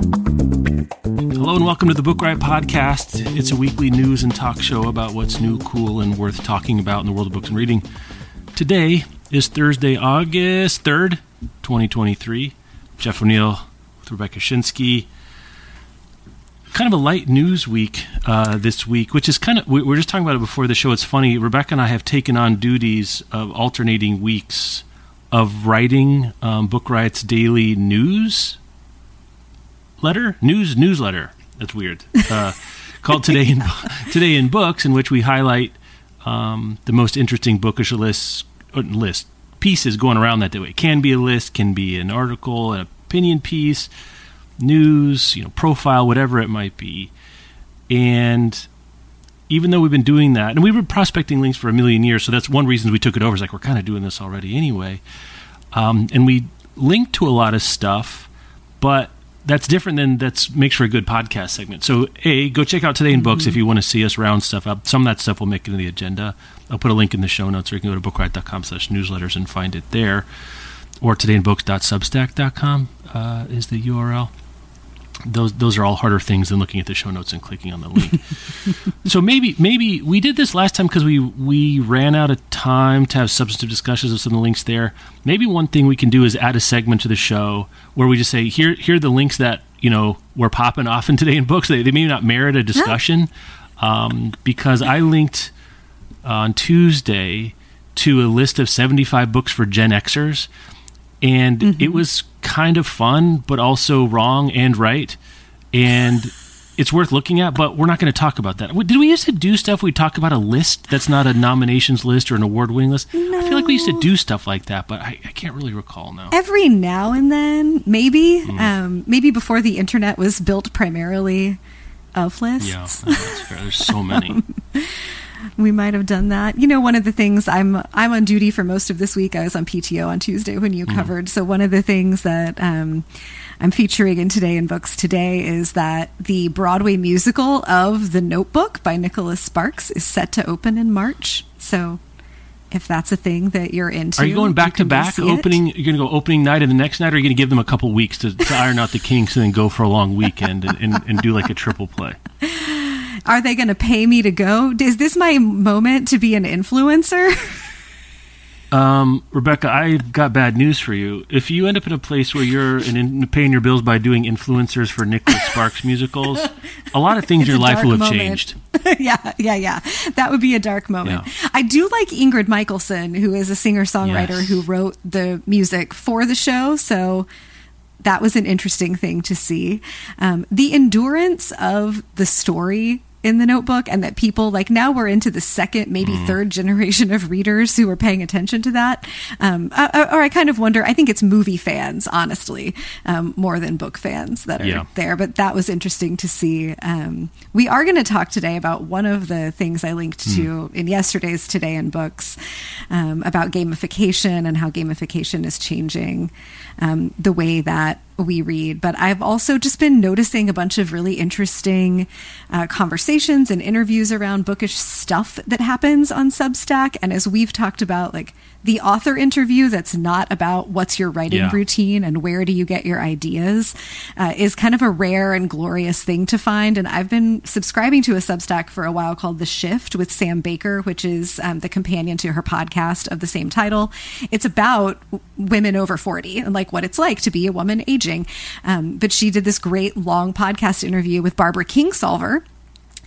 Hello and welcome to the Book Riot Podcast. It's a weekly news and talk show about what's new, cool, and worth talking about in the world of books and reading. Today is Thursday, August 3rd, 2023. Jeff O'Neill with Rebecca Schinsky. Kind of a light news week uh, this week, which is kind of, we were just talking about it before the show. It's funny, Rebecca and I have taken on duties of alternating weeks of writing um, Book Riot's daily news letter news newsletter. That's weird. Uh, called today in today in books, in which we highlight um, the most interesting bookish lists uh, list pieces going around that day. It can be a list, can be an article, an opinion piece, news, you know, profile, whatever it might be. And even though we've been doing that, and we've been prospecting links for a million years, so that's one reason we took it over. Is like we're kind of doing this already anyway, um, and we link to a lot of stuff, but that's different than that's makes for a good podcast segment. So, a go check out today in books mm-hmm. if you want to see us round stuff up. Some of that stuff will make it into the agenda. I'll put a link in the show notes, or you can go to bookriot.com slash newsletters and find it there, or todayinbooks.substack.com uh, is the URL those those are all harder things than looking at the show notes and clicking on the link. so maybe maybe we did this last time because we we ran out of time to have substantive discussions of some of the links there. Maybe one thing we can do is add a segment to the show where we just say here here are the links that you know we're popping off in today in books. They, they may not merit a discussion um, because I linked on Tuesday to a list of seventy five books for Gen Xers and mm-hmm. it was kind of fun, but also wrong and right, and it's worth looking at. But we're not going to talk about that. Did we used to do stuff? We talk about a list that's not a nominations list or an award winning list. No. I feel like we used to do stuff like that, but I, I can't really recall now. Every now and then, maybe, mm. um, maybe before the internet was built primarily of lists. Yeah, that's fair. There's so many. um, we might have done that. You know, one of the things I'm I'm on duty for most of this week. I was on PTO on Tuesday when you mm. covered. So one of the things that um, I'm featuring in today in books today is that the Broadway musical of The Notebook by Nicholas Sparks is set to open in March. So if that's a thing that you're into. Are you going back you to back opening? You're going to go opening night and the next night, or are you going to give them a couple weeks to, to iron out the kinks and then go for a long weekend and, and, and do like a triple play? Are they going to pay me to go? Is this my moment to be an influencer? Um, Rebecca, I've got bad news for you. If you end up in a place where you're in, paying your bills by doing influencers for Nicholas Sparks musicals, a lot of things in your life will have moment. changed. yeah, yeah, yeah. That would be a dark moment. Yeah. I do like Ingrid Michaelson, who is a singer songwriter yes. who wrote the music for the show. So that was an interesting thing to see. Um, the endurance of the story in the notebook and that people like now we're into the second maybe mm. third generation of readers who are paying attention to that um, uh, uh, or i kind of wonder i think it's movie fans honestly um, more than book fans that are yeah. there but that was interesting to see um, we are going to talk today about one of the things i linked mm. to in yesterday's today in books um, about gamification and how gamification is changing um, the way that we read. But I've also just been noticing a bunch of really interesting uh, conversations and interviews around bookish stuff that happens on Substack. And as we've talked about, like the author interview that's not about what's your writing yeah. routine and where do you get your ideas uh, is kind of a rare and glorious thing to find. And I've been subscribing to a Substack for a while called The Shift with Sam Baker, which is um, the companion to her podcast of the same title. It's about women over 40 and like what it's like to be a woman aging. Um, but she did this great long podcast interview with Barbara Kingsolver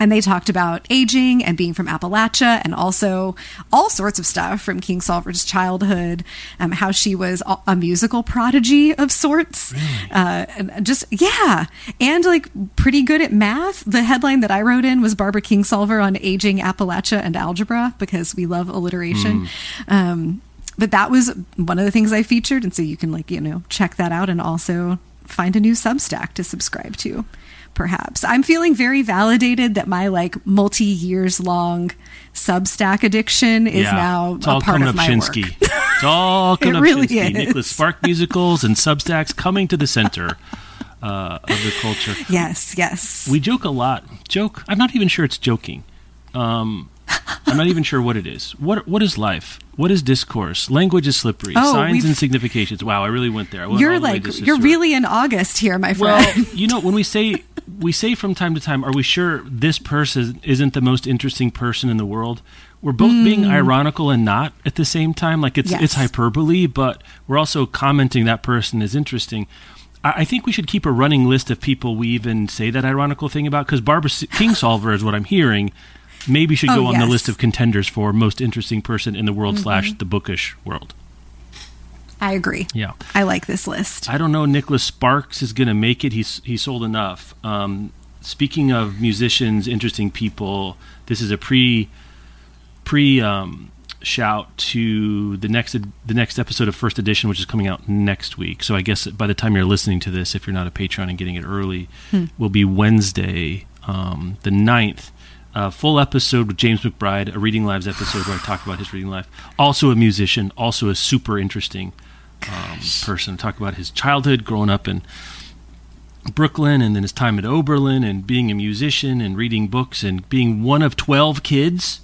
and they talked about aging and being from Appalachia and also all sorts of stuff from Kingsolver's childhood, um, how she was a musical prodigy of sorts. Really? Uh, and just, yeah. And like pretty good at math. The headline that I wrote in was Barbara King Kingsolver on aging Appalachia and algebra because we love alliteration. Hmm. Um, but that was one of the things I featured. And so you can like, you know, check that out and also find a new Substack to subscribe to perhaps. I'm feeling very validated that my like multi years long Substack addiction is Yeah. now It's all a part of up my Schinsky. work. It's all coming It up really Schinsky. is. Nicholas Spark musicals and Substacks coming to the center uh, of the culture. Yes, yes. We joke a lot. Joke. I'm not even sure it's joking. Um, I'm not even sure what it is. What What is life? What is discourse? Language is slippery. Oh, Signs and significations. Wow, I really went there. I went you're like you're really in August here, my friend. Well, you know, when we say we say from time to time, are we sure this person isn't the most interesting person in the world? We're both hmm. being ironical and not at the same time. Like it's. Yes. it's hyperbole, but we're also commenting that person is interesting. I, I think we should keep a running list of people we even say that ironical thing about because Barbara Kingsolver is what I'm hearing. Maybe should Oh, go on the list of contenders for most interesting person in the world Mm-hmm. slash the bookish world. I agree. Yeah. I like this list. I don't know. Nicholas Sparks is going to make it. He's he sold enough. Um, speaking of musicians, interesting people. This is a pre pre um, shout to the next the next episode of First Edition, which is coming out next week. So I guess by the time you're listening to this, if you're not a Patreon and getting it early, will be Wednesday, um, the 9th. Uh, full episode with James McBride, a Reading Lives episode where I talk about his reading life. Also a musician, also a super interesting um, person. Talk about his childhood, growing up in Brooklyn, and then his time at Oberlin, and being a musician, and reading books, and being one of twelve kids.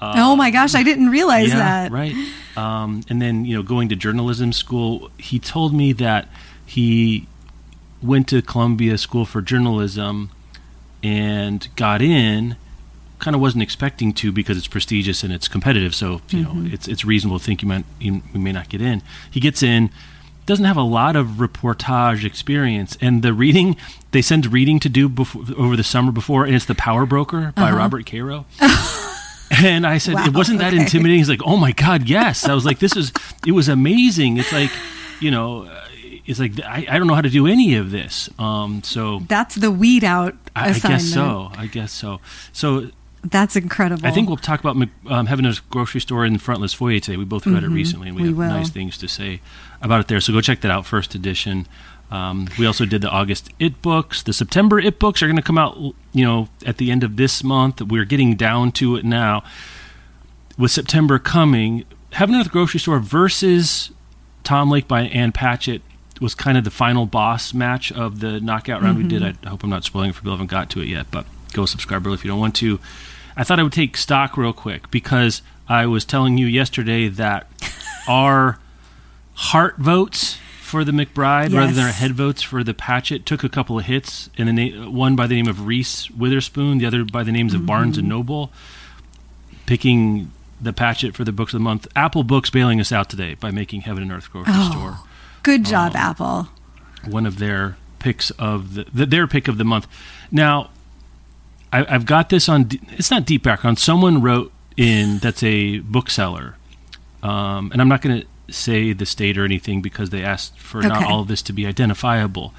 oh my gosh, I didn't realize yeah, that. right. Um, and then you know, going to journalism school. He told me that he went to Columbia School for Journalism and got in. Kind of wasn't expecting to because it's prestigious and it's competitive. So you Mm-hmm. know, it's it's reasonable to think you might you, you may not get in. He gets in. Doesn't have a lot of reportage experience, and the reading they send reading to do before, over the summer before, and it's the Power Broker by Robert Caro. And I said, Uh-huh. Wow, it wasn't that okay. intimidating. He's like, oh my God, yes. I was like, this is, it was amazing. It's like, you know, uh, it's like, I, I don't know how to do any of this. Um, so That's the weed out I, I guess so. I guess so. So That's incredible. I think we'll talk about um, a Grocery Store in the Frontlist Foyer today. We both read it recently and we, Mm-hmm. We have will. nice things to say about it there. So go check that out, first edition. Um, we also did the August It books. The September It books are going to come out, you know, at the end of this month. We're getting down to it now. With September coming, Heaven the Grocery Store versus Tom Lake by Ann Patchett was kind of the final boss match of the knockout round we did. Mm-hmm. I hope I'm not spoiling it for people who haven't got to it yet, but go subscribe early if you don't want to. I thought I would take stock real quick because I was telling you yesterday that our heart votes for the McBride rather than our head votes for the Patchett took a couple of hits, and the na- one by the name of Reese Witherspoon, the other by the names of Barnes and mm-hmm. Noble, picking the Patchett for the books of the month. Apple Books bailing us out today by making Heaven and Earth grocery Oh. store Good job, Oh. Apple. one of their picks of the, the their pick of the month. Now, I, I've got this on. It's not deep background. Someone wrote in that's a bookseller, um, and I'm not going to say the state or anything because they asked for not all of this to be identifiable.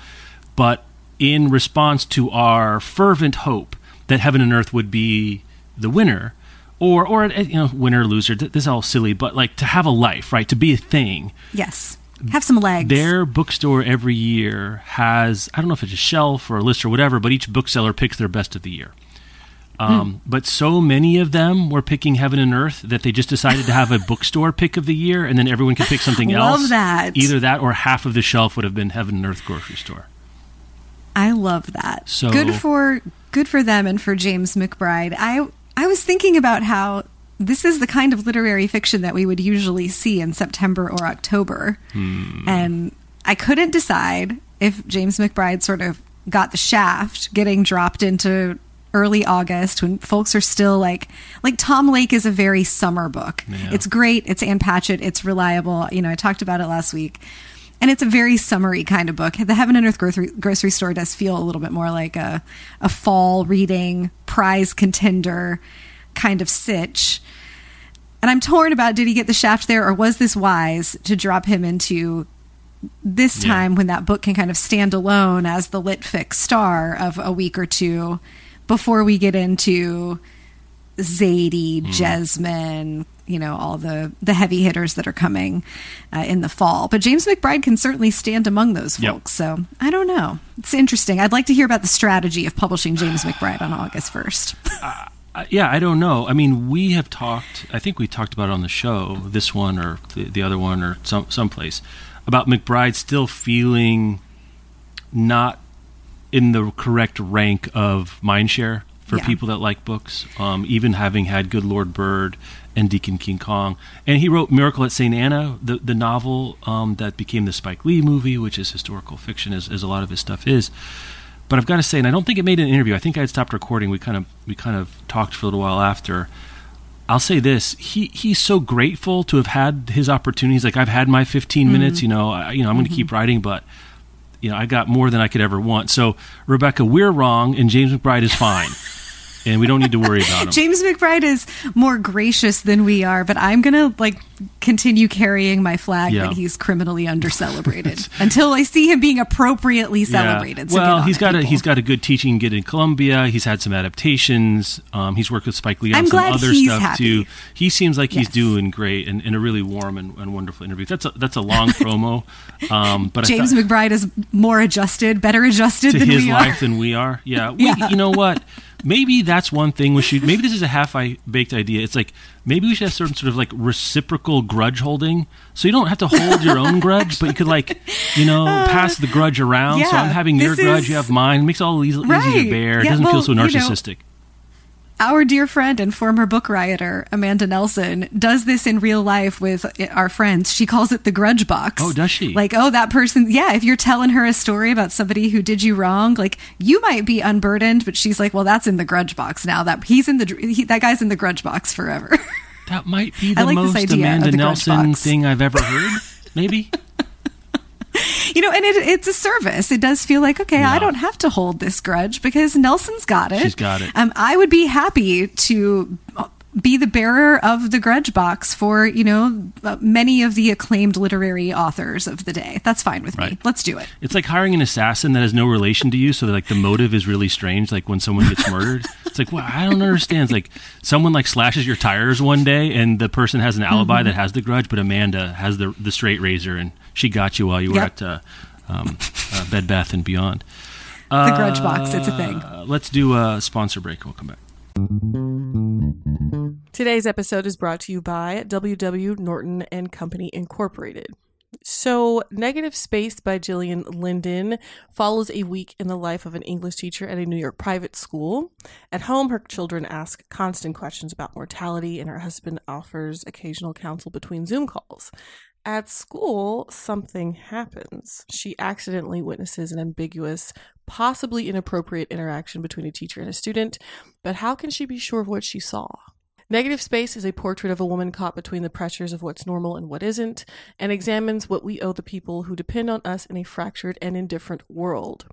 But in response to our fervent hope that Heaven and Earth would be the winner, or or you know winner loser, this is all silly, but like to have a life, right? To be a thing. Yes. Have some legs. Their bookstore every year has I don't know if it's a shelf or a list or whatever, but each bookseller picks their best of the year. Um, But so many of them were picking Heaven and Earth that they just decided to have a bookstore pick of the year, and then everyone could pick something else. Love else. that. Either that or half of the shelf would have been Heaven and Earth grocery store. I love that. So- good for good for them and for James McBride. I I was thinking about how this is the kind of literary fiction that we would usually see in September or October. Hmm. And I couldn't decide if James McBride sort of got the shaft getting dropped into early August when folks are still like like Tom Lake is a very summer book. Yeah. It's great, it's Ann Patchett, it's reliable. You know, I talked about it last week. and it's a very summery kind of book. The Heaven and Earth grocery, grocery store does feel a little bit more like a a fall reading, prize contender kind of sitch. And I'm torn about did he get the shaft there or was this wise to drop him into this time yeah. when that book can kind of stand alone as the lit fic star of a week or two before we get into Zadie, mm. You know, all the the heavy hitters that are coming uh, in the fall. But James McBride can certainly stand among those folks. Yep. So I don't know. It's interesting. I'd like to hear about the strategy of publishing James McBride on August first. uh, yeah, I don't know. I mean, we have talked. I think we talked about it on the show, this one or the, the other one or some someplace about McBride still feeling not in the correct rank of mindshare for yeah. people that like books, um, even having had Good Lord Bird and Deacon King Kong. And he wrote Miracle at St. Anna, the, the novel um, that became the Spike Lee movie, which is historical fiction, as, as a lot of his stuff is. But I've got to say, and I don't think it made an interview. I think I had stopped recording. We kind of we kind of talked for a little while after. I'll say this: he he's so grateful to have had his opportunities. Like I've had my 15 mm-hmm. minutes. You know, I, you know, I'm going to mm-hmm. keep writing, but you know, I got more than I could ever want. So Rebecca, we're wrong, and James McBride is fine and we don't need to worry about him. James McBride is more gracious than we are, but I'm gonna like continue carrying my flag yeah. that he's criminally under celebrated until I see him being appropriately celebrated. Yeah. So well, he's got people. a he's got a good teaching gig in Columbia. He's had some adaptations. Um, he's worked with Spike Lee on I'm some other stuff happy. too. He seems like he's doing great and, and, a really warm and, and, wonderful interview. That's a, that's a long promo, um, but James thought, McBride is more adjusted, better adjusted to than his life than we are. Yeah, we, yeah. you know what maybe that's one thing we should. Maybe this is a half baked idea. It's like maybe we should have some sort of like reciprocal grudge holding, so you don't have to hold your own grudge, but you could like you know uh, pass the grudge around. Yeah, so I'm having your grudge, is, you have mine. It makes it all easy, right. easy to bear. It yeah, doesn't well, feel so narcissistic. You know, our dear friend and former book writer Amanda Nelson does this in real life with our friends. She calls it the grudge box. Oh, does she? Like, oh, that person. Yeah, if you're telling her a story about somebody who did you wrong, like you might be unburdened, but she's like, well, that's in the grudge box now. That he's in the he, that guy's in the grudge box forever. That might be the like most Amanda Nelson thing I've ever heard. Maybe. you know, and it, it's a service. It does feel like, okay. I don't have to hold this grudge because Nelson's got it. She's got it. Um, I would be happy to be the bearer of the grudge box for you know uh, many of the acclaimed literary authors of the day that's fine with right. me let's do it it's like hiring an assassin that has no relation to you so that, like the motive is really strange like when someone gets murdered it's like well i don't understand it's like someone like slashes your tires one day and the person has an alibi mm-hmm. that has the grudge but amanda has the the straight razor and she got you while you were yep. at uh, um, uh, Bed Bath and Beyond. the Grudge Box, it's a thing. Uh, let's do a sponsor break. We'll come back. Today's episode is brought to you by WW Norton and Company Incorporated. So, Negative Space by Gillian Linden follows a week in the life of an English teacher at a New York private school. At home, her children ask constant questions about mortality, and her husband offers occasional counsel between Zoom calls. At school, something happens. She accidentally witnesses an ambiguous, possibly inappropriate interaction between a teacher and a student, but how can she be sure of what she saw? Negative Space is a portrait of a woman caught between the pressures of what's normal and what isn't, and examines what we owe the people who depend on us in a fractured and indifferent world.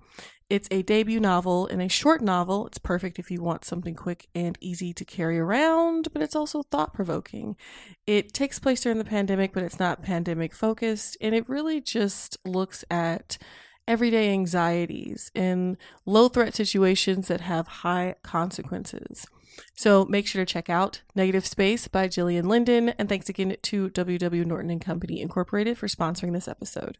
It's a debut novel and a short novel. It's perfect if you want something quick and easy to carry around, but it's also thought provoking. It takes place during the pandemic, but it's not pandemic focused, and it really just looks at everyday anxieties in low threat situations that have high consequences. So make sure to check out Negative Space by Gillian Linden, and thanks again to WW Norton and Company Incorporated for sponsoring this episode.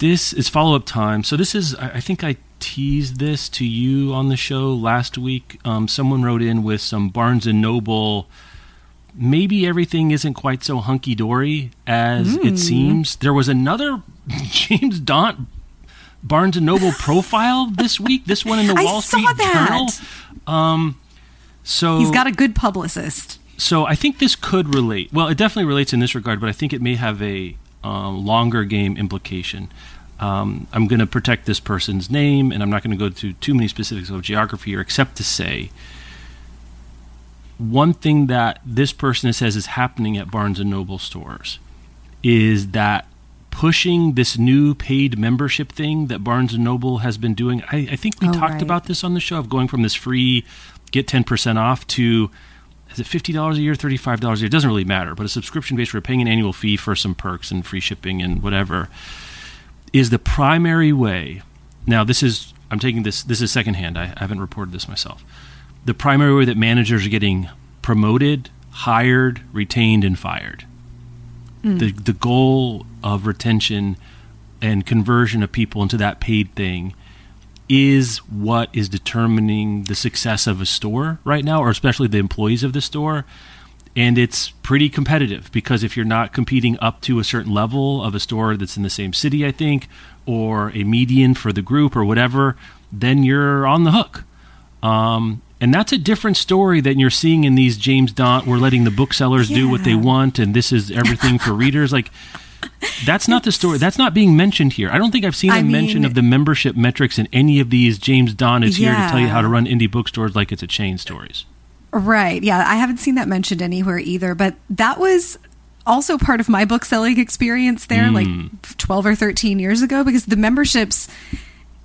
This is follow up time. So, this is, I think I teased this to you on the show last week. Um, someone wrote in with some Barnes and Noble. Maybe everything isn't quite so hunky dory as mm. it seems. There was another James Daunt Barnes and Noble profile this week. This one in the Wall Street Journal. Um, so he's got a good publicist. So I think this could relate. Well, it definitely relates in this regard, but I think it may have a um, longer game implication. Um, I'm going to protect this person's name, and I'm not going to go to too many specifics of geography here, except to say one thing that this person says is happening at Barnes and Noble stores is that pushing this new paid membership thing that Barnes and Noble has been doing. I, I think we oh, talked right. about this on the show of going from this free get 10% off to is it $50 a year, $35 a year? It doesn't really matter, but a subscription based, we're paying an annual fee for some perks and free shipping and whatever, is the primary way. Now, this is, I'm taking this, this is secondhand. I, I haven't reported this myself. The primary way that managers are getting promoted, hired, retained, and fired. Mm. The, the goal of retention and conversion of people into that paid thing is what is determining the success of a store right now, or especially the employees of the store. And it's pretty competitive because if you're not competing up to a certain level of a store that's in the same city, I think, or a median for the group or whatever, then you're on the hook. Um, and that's a different story than you're seeing in these James Daunt. We're letting the booksellers yeah. do what they want, and this is everything for readers. Like that's not the story. That's not being mentioned here. I don't think I've seen a I mention of the membership metrics in any of these. James Daunt is yeah. here to tell you how to run indie bookstores like it's a chain stories. Right. Yeah, I haven't seen that mentioned anywhere either. But that was also part of my book selling experience there, mm. like twelve or thirteen years ago, because the memberships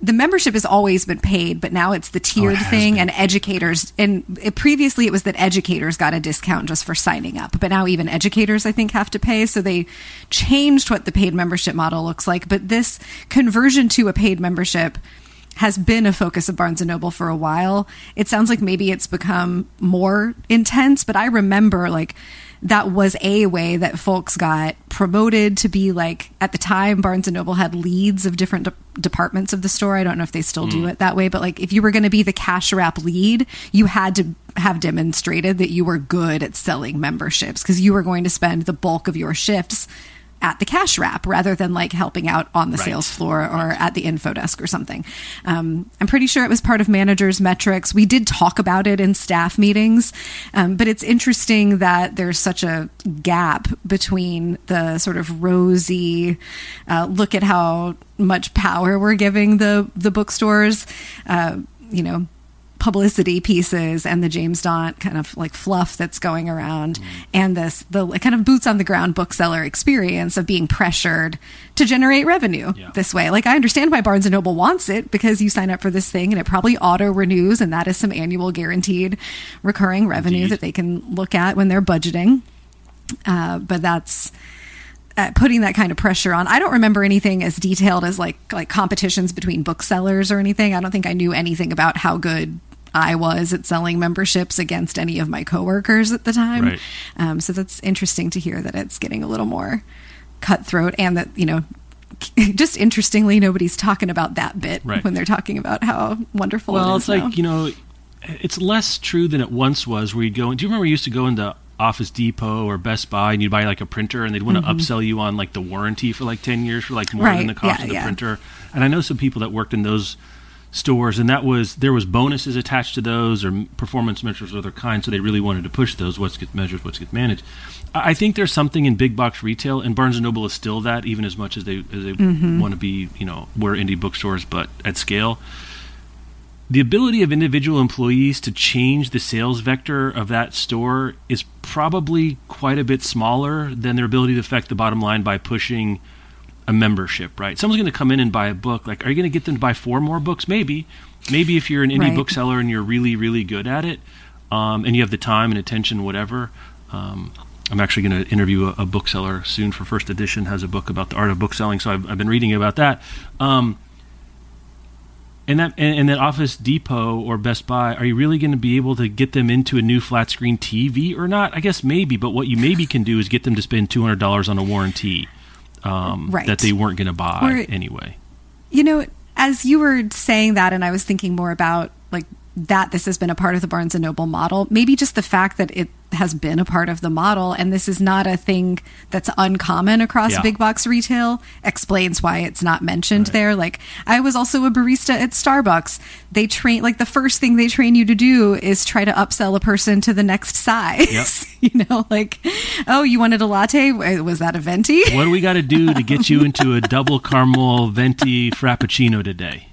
the membership has always been paid, but now it's the tiered oh, it thing, been. and educators. And it, previously, it was that educators got a discount just for signing up, but now even educators, I think, have to pay. So they changed what the paid membership model looks like. But this conversion to a paid membership has been a focus of Barnes and Noble for a while. It sounds like maybe it's become more intense, but I remember like that was a way that folks got promoted to be like at the time Barnes and Noble had leads of different de- departments of the store. I don't know if they still mm. do it that way, but like if you were going to be the cash wrap lead, you had to have demonstrated that you were good at selling memberships because you were going to spend the bulk of your shifts at the cash wrap rather than like helping out on the right. sales floor or right. at the info desk or something. Um, I'm pretty sure it was part of managers' metrics. We did talk about it in staff meetings, um, but it's interesting that there's such a gap between the sort of rosy uh, look at how much power we're giving the the bookstores. Uh, you know, publicity pieces and the James Daunt kind of like fluff that's going around mm. and this the kind of boots on the ground bookseller experience of being pressured to generate revenue yeah. this way. Like I understand why Barnes and Noble wants it because you sign up for this thing and it probably auto renews and that is some annual guaranteed recurring revenue Indeed. that they can look at when they're budgeting. Uh, but that's uh, putting that kind of pressure on. I don't remember anything as detailed as like like competitions between booksellers or anything. I don't think I knew anything about how good I was at selling memberships against any of my coworkers at the time. Right. Um, so that's interesting to hear that it's getting a little more cutthroat and that, you know, just interestingly, nobody's talking about that bit right. when they're talking about how wonderful well, it is. Well, it's like, you know, it's less true than it once was where you'd go, do you remember you used to go into Office Depot or Best Buy and you'd buy like a printer and they'd want mm-hmm. to upsell you on like the warranty for like 10 years for like more right. than the cost yeah, of the yeah. printer. And I know some people that worked in those stores, and that was there was bonuses attached to those or performance measures of other kind. So they really wanted to push those. What's get measured, what's get managed. I think there's something in big box retail, and Barnes and Noble is still that, even as much as they as they mm-hmm. want to be, you know, we're indie bookstores, but at scale. the ability of individual employees to change the sales vector of that store is probably quite a bit smaller than their ability to affect the bottom line by pushing a membership, right? Someone's going to come in and buy a book. Like, are you going to get them to buy four more books? Maybe. Maybe if you're an indie Right. bookseller and you're really, really good at it, um, and you have the time and attention, whatever. Um, I'm actually going to interview a, a bookseller soon for First Edition. Has a book about the art of bookselling, so I've, I've been reading about that. Um, and that and, and that Office Depot or Best Buy, are you really going to be able to get them into a new flat screen TV or not? I guess maybe, but what you maybe can do is get them to spend two hundred dollars on a warranty um, Right. that they weren't going to buy Or- anyway. You know, as you were saying that, and I was thinking more about like that this has been a part of the Barnes and Noble model, maybe just the fact that it has been a part of the model and this is not a thing that's uncommon across Yeah. big box retail explains why it's not mentioned there. Like I was also a barista at Starbucks. They train like the first thing they train you to do is try to upsell a person to the next size. Yep. you know, like, oh, you wanted a latte? Was that a venti? What do we got to do to get you into a double caramel venti frappuccino today?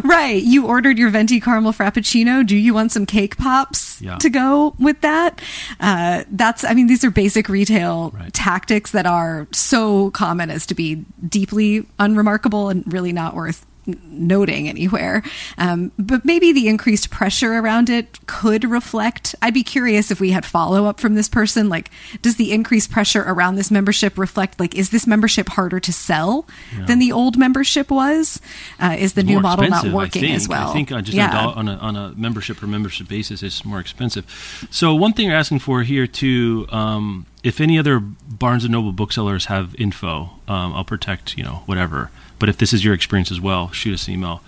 Right. You ordered your venti caramel frappuccino. Do you want some cake pops Yeah. to go with that? Uh, that's, I mean, these are basic retail Right. tactics that are so common as to be deeply unremarkable and really not worth noting anywhere. Um, but maybe the increased pressure around it could reflect. I'd be curious if we had follow up from this person. Like, does the increased pressure around this membership reflect, like, is this membership harder to sell than the old membership was? Uh, is the new model not working as well? I think uh, just yeah. on, a, on, a, on a membership per membership basis, it's more expensive. So one thing you're asking for here too, um, if any other Barnes and Noble booksellers have info, um, I'll protect you know whatever. But if this is your experience as well, shoot us an email,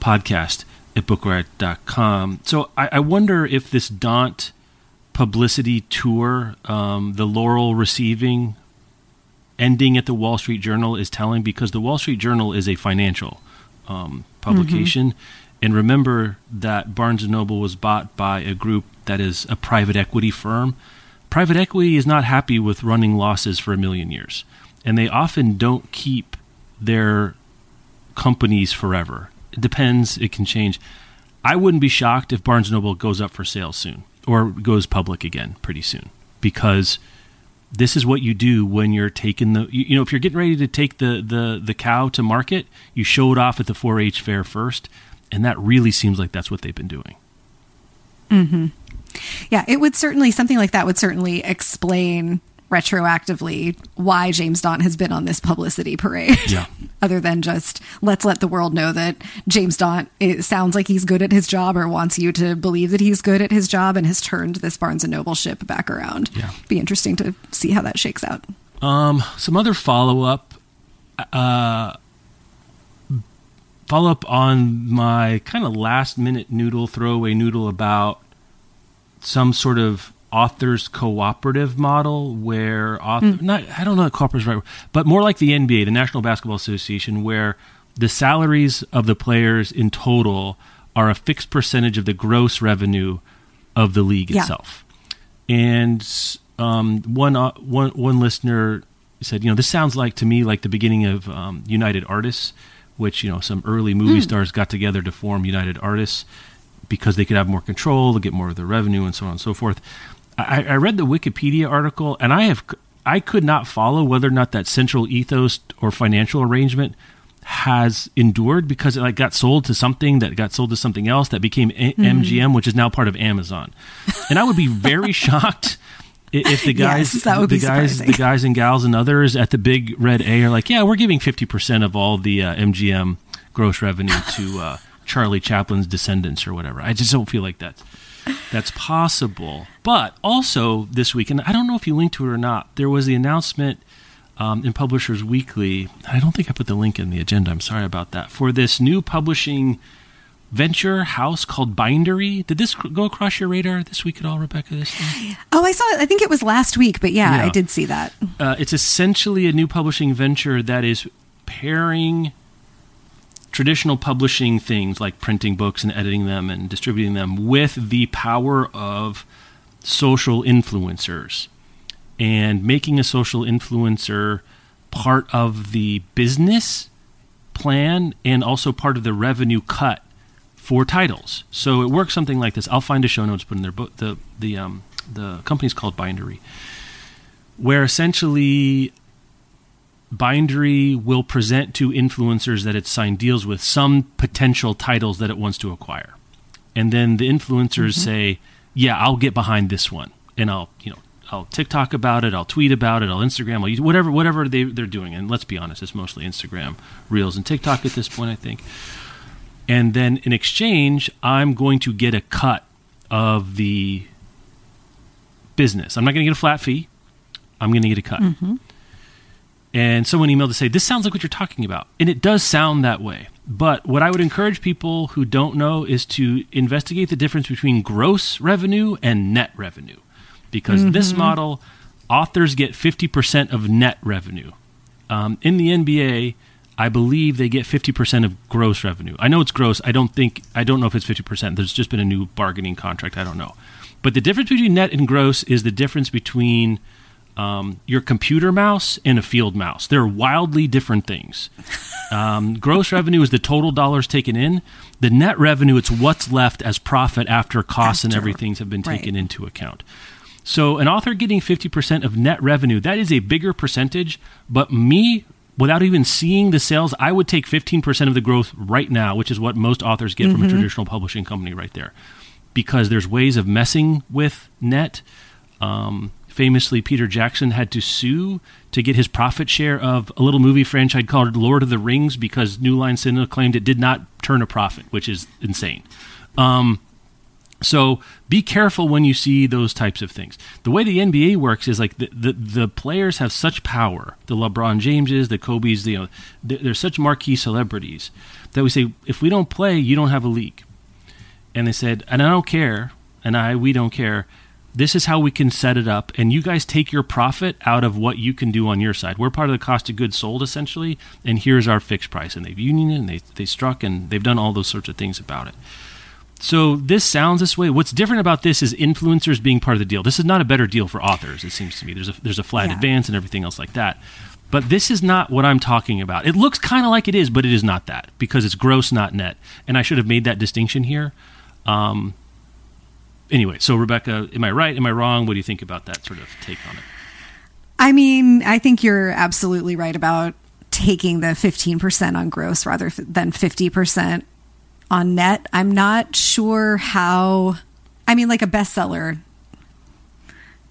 podcast at bookriot.com. So I, I wonder if this Daunt publicity tour, um, the laurel receiving ending at the Wall Street Journal is telling because the Wall Street Journal is a financial um, publication. And remember that Barnes and Noble was bought by a group that is a private equity firm. Private equity is not happy with running losses for a million years, and they often don't keep their companies forever. It depends; it can change. I wouldn't be shocked if Barnes Noble goes up for sale soon or goes public again pretty soon because this is what you do when you're taking the you, you know if you're getting ready to take the the the cow to market you show it off at the 4-h fair first and that really seems like that's what they've been doing Mhm. Yeah, it would certainly something like that would certainly explain retroactively why James Daunt has been on this publicity parade. Yeah. Other than just let's let the world know that James Daunt it sounds like he's good at his job or wants you to believe that he's good at his job and has turned this Barnes and Noble ship back around. Yeah. Be interesting to see how that shakes out. um some other follow-up uh follow up on my kind of last minute noodle throwaway noodle about some sort of authors cooperative model where author not I don't know if cooperative is right but more like the NBA, the National Basketball Association, where the salaries of the players in total are a fixed percentage of the gross revenue of the league Yeah. itself. And um, one, uh, one one listener said, you know, this sounds like to me like the beginning of um, United Artists, which you know some early movie stars got together to form United Artists because they could have more control, to get more of the revenue, and so on and so forth. I, I read the Wikipedia article, and I have I could not follow whether or not that central ethos or financial arrangement has endured because it like got sold to something that got sold to something else that became A- MGM, which is now part of Amazon. And I would be very shocked if the guys, Yes, the guys, surprising. the guys and gals and others at the big red A are like, yeah, we're giving fifty percent of all the uh, MGM gross revenue to uh, Charlie Chaplin's descendants or whatever. I just don't feel like that's that's possible. But also this week, and I don't know if you linked to it or not, there was the announcement um, in Publishers Weekly. I don't think I put the link in the agenda. I'm sorry about that. For this new publishing venture house called Bindery. Did this go across your radar this week at all, Rebecca? This thing? Oh, I saw it. I think it was last week, but yeah, Yeah. I did see that. Uh, it's essentially a new publishing venture that is pairing traditional publishing things like printing books and editing them and distributing them with the power of social influencers and making a social influencer part of the business plan and also part of the revenue cut for titles. So it works something like this. I'll find a show notes put in their book. The the um, the company's called Bindery, where essentially Bindery will present to influencers that it's signed deals with some potential titles that it wants to acquire, and then the influencers mm-hmm. say, "Yeah, I'll get behind this one," and I'll you know I'll TikTok about it, I'll tweet about it, I'll Instagram, I'll use whatever whatever they they're doing. And let's be honest, it's mostly Instagram, Reels, and TikTok at this point, I think. And then in exchange, I'm going to get a cut of the business. I'm not going to get a flat fee. I'm going to get a cut. Mm-hmm. And someone emailed to say, This sounds like what you're talking about. And it does sound that way. But what I would encourage people who don't know is to investigate the difference between gross revenue and net revenue. Because mm-hmm. this model, authors get 50% of net revenue. Um, in the NBA, I believe they get 50% of gross revenue. I know it's gross. I don't think I don't know if it's 50%. There's just been a new bargaining contract. I don't know. But the difference between net and gross is the difference between um, your computer mouse and a field mouse. They're wildly different things. Um, gross revenue is the total dollars taken in. The net revenue, it's what's left as profit after costs after, and everything have been taken right. into account. So, an author getting 50% of net revenue, that is a bigger percentage. But me without even seeing the sales, I would take 15% of the growth right now, which is what most authors get mm-hmm. from a mm-hmm. traditional publishing company right there. Because there's ways of messing with net. Um, famously, Peter Jackson had to sue to get his profit share of a little movie franchise called Lord of the Rings because New Line Cinema claimed it did not turn a profit, which is insane. Um, so be careful when you see those types of things. The way the NBA works is like the, the, the players have such power. The LeBron Jameses, the Kobe's, the, you know, they're such marquee celebrities that we say, if we don't play, you don't have a league. And they said, and I don't care, and I, we don't care. This is how we can set it up, and you guys take your profit out of what you can do on your side. We're part of the cost of goods sold, essentially, and here's our fixed price. And they've unioned and they, they struck, and they've done all those sorts of things about it. So this sounds this way. What's different about this is influencers being part of the deal. This is not a better deal for authors. It seems to me. There's a there's a flat yeah. advance and everything else like that. But this is not what I'm talking about. It looks kind of like it is, but it is not that because it's gross, not net. And I should have made that distinction here. Um, anyway, so Rebecca, am I right? Am I wrong? What do you think about that sort of take on it? I mean, I think you're absolutely right about taking the 15% on gross rather than 50% on net. I'm not sure how. I mean, like a bestseller.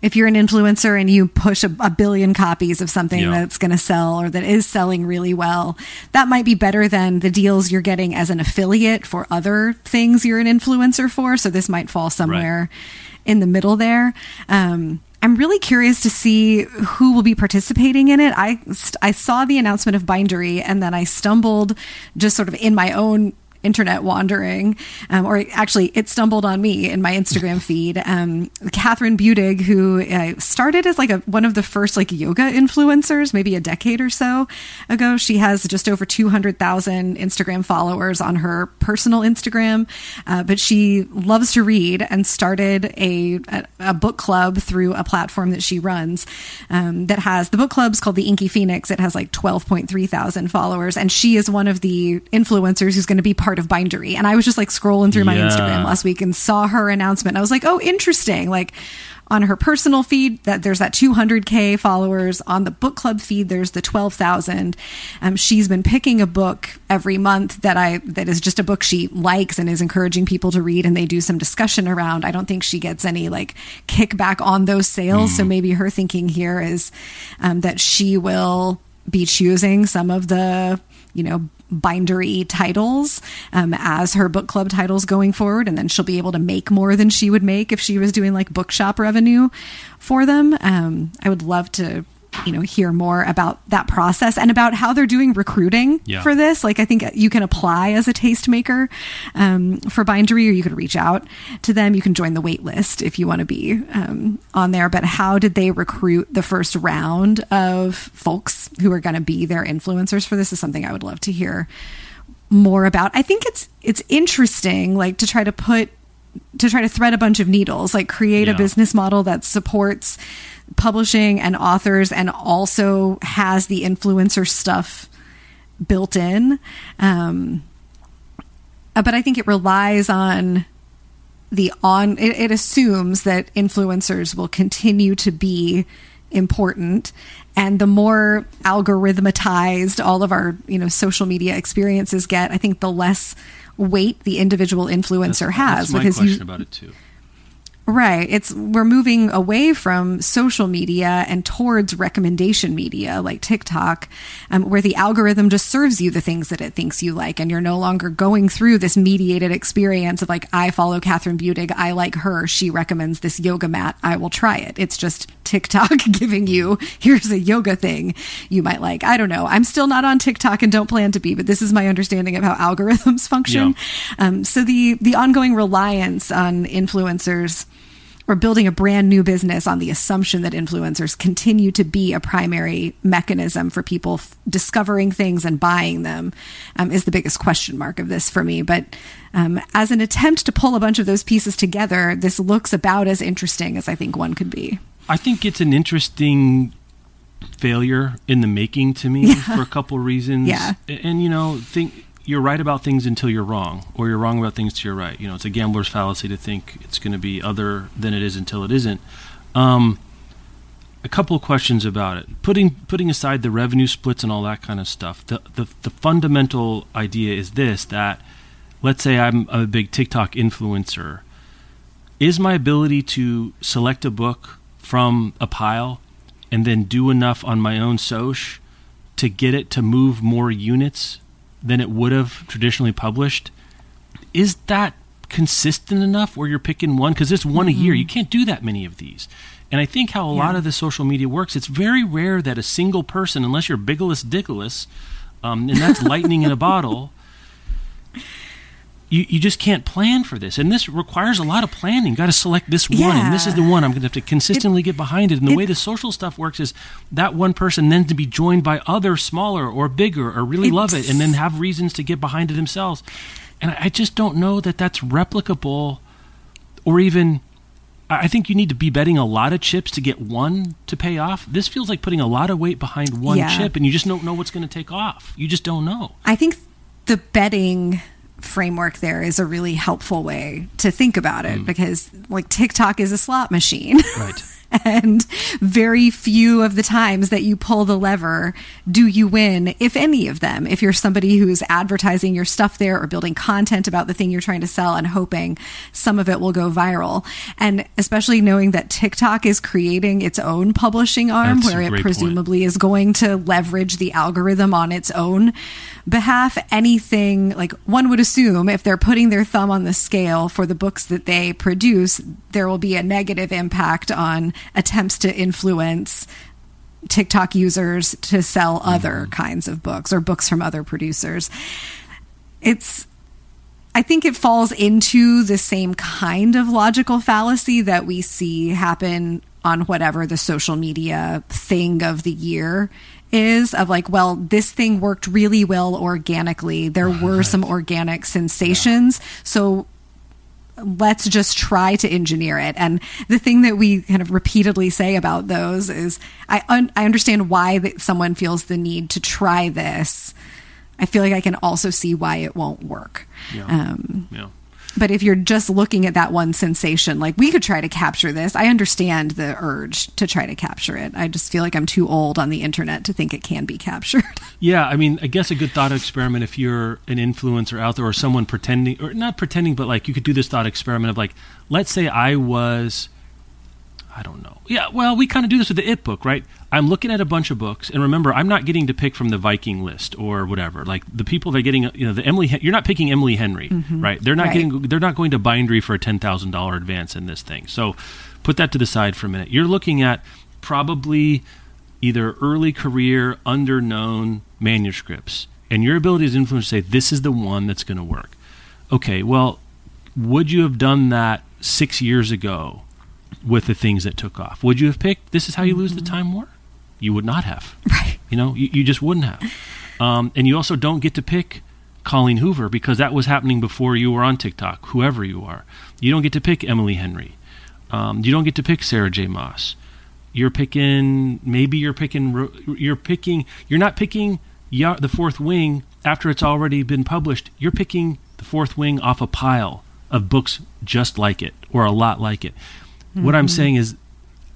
If you're an influencer and you push a, a billion copies of something yeah. that's going to sell or that is selling really well, that might be better than the deals you're getting as an affiliate for other things you're an influencer for. So this might fall somewhere right. in the middle there. Um, I'm really curious to see who will be participating in it. I I saw the announcement of Bindery and then I stumbled just sort of in my own internet wandering, um, or actually, it stumbled on me in my Instagram feed. Um, Kathryn Budig, who uh, started as like a, one of the first like yoga influencers, maybe a decade or so ago. She has just over 200,000 Instagram followers on her personal Instagram, uh, but she loves to read and started a, a, a, book club through a platform that she runs um, that has the book club's called the Inky Phoenix. It has like 12.3 thousand followers, and she is one of the influencers who's going to be part part of Bindery. And I was just like scrolling through my yeah. Instagram last week and saw her announcement. I was like, oh, interesting. Like on her personal feed, that there's that 200k followers. On the book club feed, there's the 12,000. Um, she's been picking a book every month that I that is just a book she likes and is encouraging people to read, and they do some discussion around. I don't think she gets any like kickback on those sales. Mm. So maybe her thinking here is um, that she will be choosing some of the you know bindery titles um, as her book club titles going forward and then she'll be able to make more than she would make if she was doing like bookshop revenue for them. Um, i would love to you know hear more about that process and about how they're doing recruiting yeah. for this like i think you can apply as a tastemaker um, for bindery or you could reach out to them you can join the wait list if you want to be um, on there but how did they recruit the first round of folks who are going to be their influencers for this is something i would love to hear more about i think it's it's interesting like to try to put to try to thread a bunch of needles like create yeah. a business model that supports publishing and authors and also has the influencer stuff built in. Um, Uh, but I think it relies on the on it, it assumes that influencers will continue to be important and the more algorithmatized all of our you know social media experiences get i think the less weight the individual influencer That's, has that's my because question you about it too. Right. It's we're moving away from social media and towards recommendation media like TikTok, um, where the algorithm just serves you the things that it thinks you like, and you're no longer going through this mediated experience of like, I follow Kathryn Budig, I like her, she recommends this yoga mat, I will try it. It's just TikTok giving you here's a yoga thing you might like. I don't know. I'm still not on TikTok and don't plan to be, but this is my understanding of how algorithms function. Yeah. Um, so the the ongoing reliance on influencers or building a brand new business on the assumption that influencers continue to be a primary mechanism for people f- discovering things and buying them um, is the biggest question mark of this for me. But um, as an attempt to pull a bunch of those pieces together, this looks about as interesting as I think one could be. I think it's an interesting failure in the making to me for a couple of reasons. Yeah. And, and, you know, think you're right about things until you're wrong, or you're wrong about things till you're right. You know, it's a gambler's fallacy to think it's going to be other than it is until it isn't. Um, a couple of questions about it. Putting putting aside the revenue splits and all that kind of stuff, the the, the fundamental idea is this: that let's say I'm a big TikTok influencer, is my ability to select a book from a pile and then do enough on my own soch to get it to move more units than it would have traditionally published is that consistent enough where you're picking one? Because it's one a year. You can't do that many of these. And i think how a lot of the social media works it's very rare that a single person unless you're biggles dickolas um, and that's lightning in a bottle you, you just can't plan for this and this requires a lot of planning You've got to select this one and this is the one i'm going to have to consistently get behind it and the it- way the social stuff works is that one person then to be joined by other smaller or bigger or really love it and then have reasons to get behind it themselves and I, I just don't know that that's replicable or even I I think you need to be betting a lot of chips to get one to pay off. This feels like putting a lot of weight behind one Yeah. chip, and you just don't know what's going to take off. You just don't know. I think the betting framework there is a really helpful way to think about it mm. because like TikTok is a slot machine. Right. and very few of the times that you pull the lever do you win, if any of them. If you're somebody who's advertising your stuff there or building content about the thing you're trying to sell and hoping some of it will go viral. And especially knowing that TikTok is creating its own publishing arm That's where it great point. presumably is going to leverage the algorithm on its own behalf. Anything like one would assume if they're putting their thumb on the scale for the books that they produce, there will be a negative impact on attempts to influence TikTok users to sell mm-hmm. other kinds of books or books from other producers. It's I think it falls into the same kind of logical fallacy that we see happen on whatever the social media thing of the year is of like, well, this thing worked really well organically. There were some organic sensations. So let's just try to engineer it. And the thing that we kind of repeatedly say about those is I, un- I understand why that someone feels the need to try this. I feel like I can also see why it won't work. Yeah. Um, Yeah. But if you're just looking at that one sensation, like we could try to capture this, I understand the urge to try to capture it. I just feel like I'm too old on the internet to think it can be captured. Yeah, I mean, I guess a good thought experiment if you're an influencer out there or someone pretending, or not pretending, but like you could do this thought experiment of like, let's say I was, I don't know. Yeah, well, we kind of do this with the It book, right? I'm looking at a bunch of books, and remember, I'm not getting to pick from the Viking list or whatever. Like the people that are getting, you know, the Emily, you're not picking Emily Henry, mm-hmm. right? They're not Right. getting, they're not going to Bindery for a ten thousand dollar advance in this thing. So, put that to the side for a minute. You're looking at probably either early career, underknown manuscripts, and your ability as an influencer to say this is the one that's going to work. Okay, well, would you have done that six years ago with the things that took off? Would you have picked this is how you lose the time war? You would not have. Right. You know, you, you just wouldn't have. Um, and you also don't get to pick Colleen Hoover because that was happening before you were on TikTok, whoever you are. You don't get to pick Emily Henry. Um, you don't get to pick Sarah J. Maas. You're picking, maybe you're picking, you're picking, you're not picking the fourth wing after it's already been published. You're picking the fourth wing off a pile of books just like it or a lot like it. Mm-hmm. What I'm mm-hmm. saying is,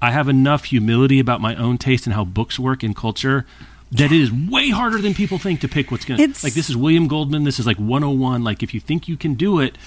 I have enough humility about my own taste and how books work in culture that it is way harder than people think to pick what's going to like this is William Goldman this is like 101 like if you think you can do it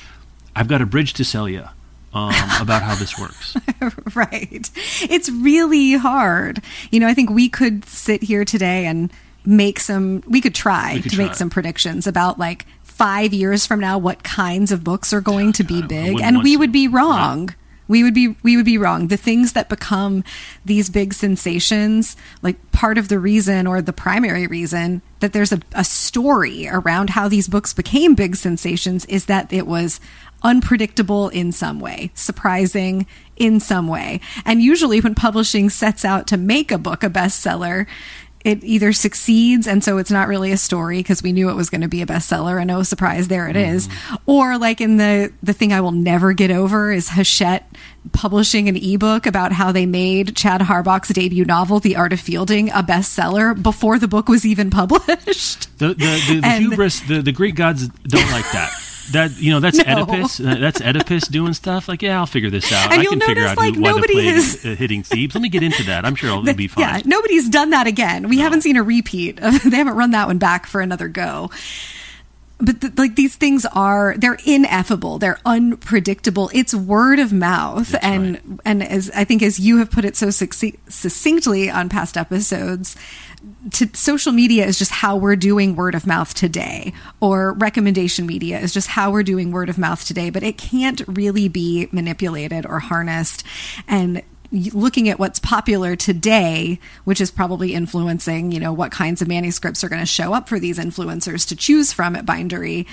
I've got a bridge to sell you um, about how this works. right. It's really hard. You know, I think we could sit here today and make some, we could try we could to try. make some predictions about like five years from now what kinds of books are going to be big. And we would be wrong. Right. We would be we would be wrong. The things that become these big sensations, like part of the reason or the primary reason that there's a, a story around how these books became big sensations is that it was unpredictable in some way, surprising in some way. And usually, when publishing sets out to make a book a bestseller, it either succeeds and so it's not really a story because we knew it was going to be a bestseller and no surprise there it is. Mm. or like in the the thing i will never get over is hachette publishing an ebook about how they made chad harbach's debut novel the art of fielding a bestseller before the book was even published. The, the, the, the hubris the, the greek gods don't like that that you know that's no. Oedipus. Uh, that's Oedipus doing stuff. Like, yeah, I'll figure this out. And I can figure out like, who, nobody why is hitting Thebes. Let me get into that. I'm sure it'll be fine. Yeah, nobody's done that again. We no. haven't seen a repeat. they haven't run that one back for another go but the, like these things are they're ineffable. They're unpredictable. It's word of mouth. That's and right. and as i think as you have put it so succinctly on past episodes to social media is just how we're doing word of mouth today. Or recommendation media is just how we're doing word of mouth today. But it can't really be manipulated or harnessed. And looking at what's popular today, which is probably influencing, you know, what kinds of manuscripts are going to show up for these influencers to choose from at Bindery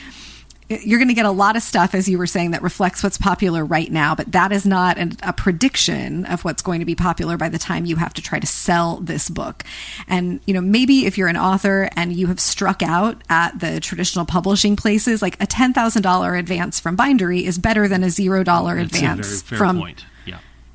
you're going to get a lot of stuff, as you were saying, that reflects what's popular right now, but that is not an, a prediction of what's going to be popular by the time you have to try to sell this book. And, you know, maybe if you're an author and you have struck out at the traditional publishing places, like a $10,000 advance from Bindery is better than a $0 advance from. Point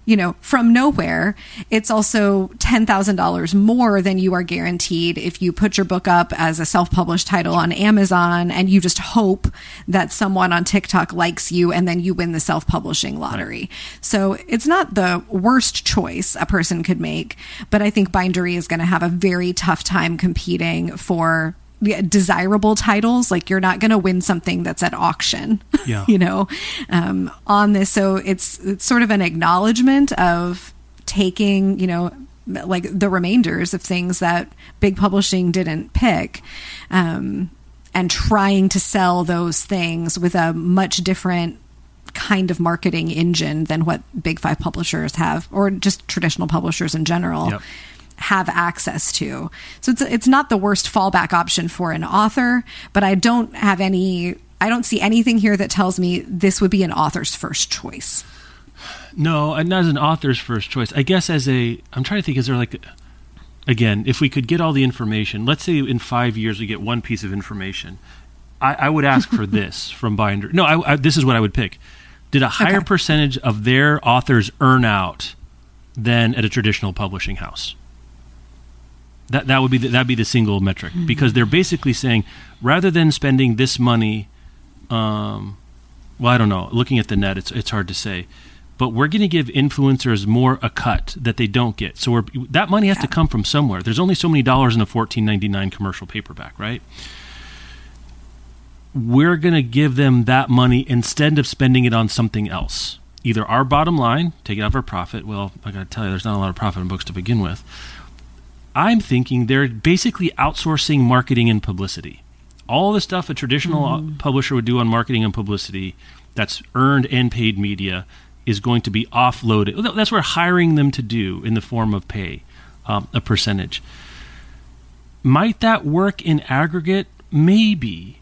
you know, from nowhere. It's also $10,000 more than you are guaranteed if you put your book up as a self published title on Amazon and you just hope that someone on TikTok likes you and then you win the self publishing lottery. Right. So it's not the worst choice a person could make, but I think Bindery is going to have a very tough time competing for desirable titles like you're not going to win something that's at auction yeah. you know? Um, on this so it's it's sort of an acknowledgement of taking you know like the remainders of things that big publishing didn't pick um, and trying to sell those things with a much different kind of marketing engine than what big five publishers have or just traditional publishers in general. Yep have access to. So it's it's not the worst fallback option for an author, but I don't have any I don't see anything here that tells me this would be an author's first choice. No, not as an author's first choice. I guess as a I'm trying to think is there like again, if we could get all the information, let's say in 5 years we get one piece of information. I, I would ask for this from Binder. No, I, I, this is what I would pick. Did a higher okay. percentage of their authors earn out than at a traditional publishing house? That that would be the, that'd be the single metric mm-hmm. because they're basically saying rather than spending this money, um, well, I don't know. Looking at the net, it's it's hard to say, but we're going to give influencers more a cut that they don't get. So we're, that money has yeah. to come from somewhere. There's only so many dollars in a fourteen ninety nine commercial paperback, right? We're going to give them that money instead of spending it on something else. Either our bottom line, take it out of our profit. Well, I got to tell you, there's not a lot of profit in books to begin with I'm thinking they're basically outsourcing marketing and publicity. All the stuff a traditional mm. publisher would do on marketing and publicity that's earned and paid media is going to be offloaded. That's what we're hiring them to do in the form of pay, um, a percentage. Might that work in aggregate? Maybe.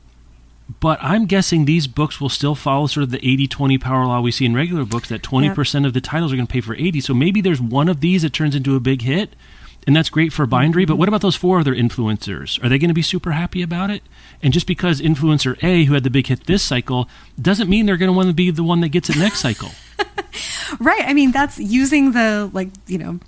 But I'm guessing these books will still follow sort of the 80 20 power law we see in regular books that 20% of the titles are going to pay for 80. So maybe there's one of these that turns into a big hit and that's great for Bindery. But what about those four other influencers? Are they going to be super happy about it? And just because influencer A, who had the big hit this cycle, doesn't mean they're going to want to be the one that gets it next cycle. right. I mean, that's using the like you know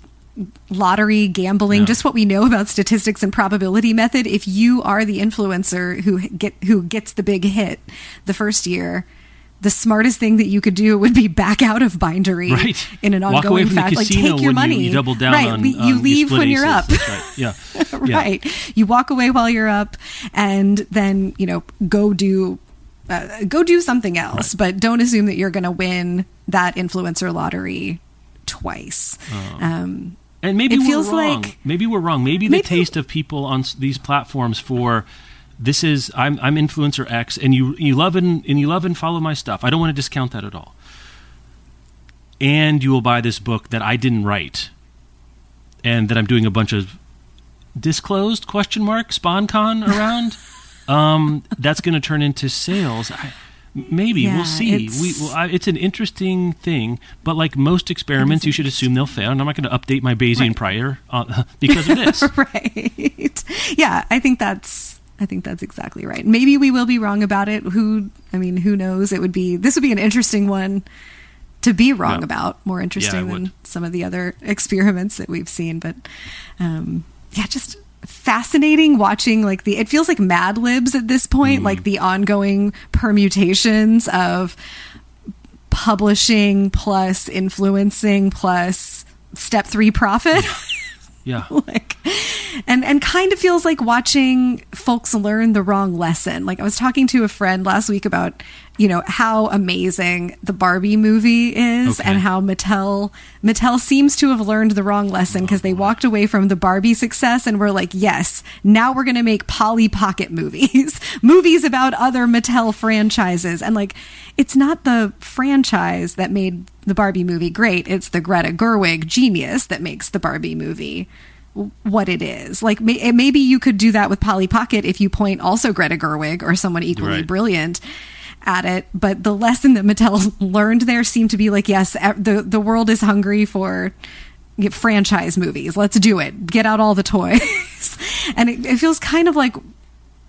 lottery gambling Yeah. just what we know about statistics and probability method if you are the influencer who get who gets the big hit the first year the smartest thing that you could do would be back out of bindery Right. in an Walk ongoing fashion like take your money You, you double down right on, you leave when you're up right. Yeah. Yeah. right you walk away while you're up and then you know go do uh, go do something else but don't assume that you're going to win that influencer lottery twice um, And maybe It we're feels wrong. like- maybe we're wrong. Maybe the Maybe- taste of people on these platforms for this is I'm I'm influencer X, and you you love and and you love and follow my stuff. I don't want to discount that at all. And you will buy this book that I didn't write, and that I'm doing a bunch of disclosed question mark sponcon around. um, that's going to turn into sales. I, maybe Yeah, we'll see. it's- We well, I, it's an interesting thing, but like most experiments, you should assume they'll fail. And I'm not going to update my Bayesian Right. prior uh, because of this. right yeah i think that's i think that's exactly right maybe we will be wrong about it who i mean who knows it would be this would be an interesting one to be wrong Yeah. about more interesting Yeah, than would. some of the other experiments that we've seen but um yeah just fascinating watching like the it feels like mad libs at this point Mm. like the ongoing permutations of publishing plus influencing plus step three profit Yeah. like and and kind of feels like watching folks learn the wrong lesson like i was talking to a friend last week about you know how amazing the barbie movie is Okay. and how mattel mattel seems to have learned the wrong lesson because they walked away from the barbie success and were like yes now we're going to make polly pocket movies movies about other mattel franchises and like it's not the franchise that made the Barbie movie great. It's the Greta Gerwig genius that makes the Barbie movie what it is. Like may, maybe you could do that with Polly Pocket if you point also Greta Gerwig or someone equally Right. brilliant at it. But the lesson that Mattel learned there seemed to be like, yes, the the world is hungry for franchise movies. Let's do it. Get out all the toys. and it, it feels kind of like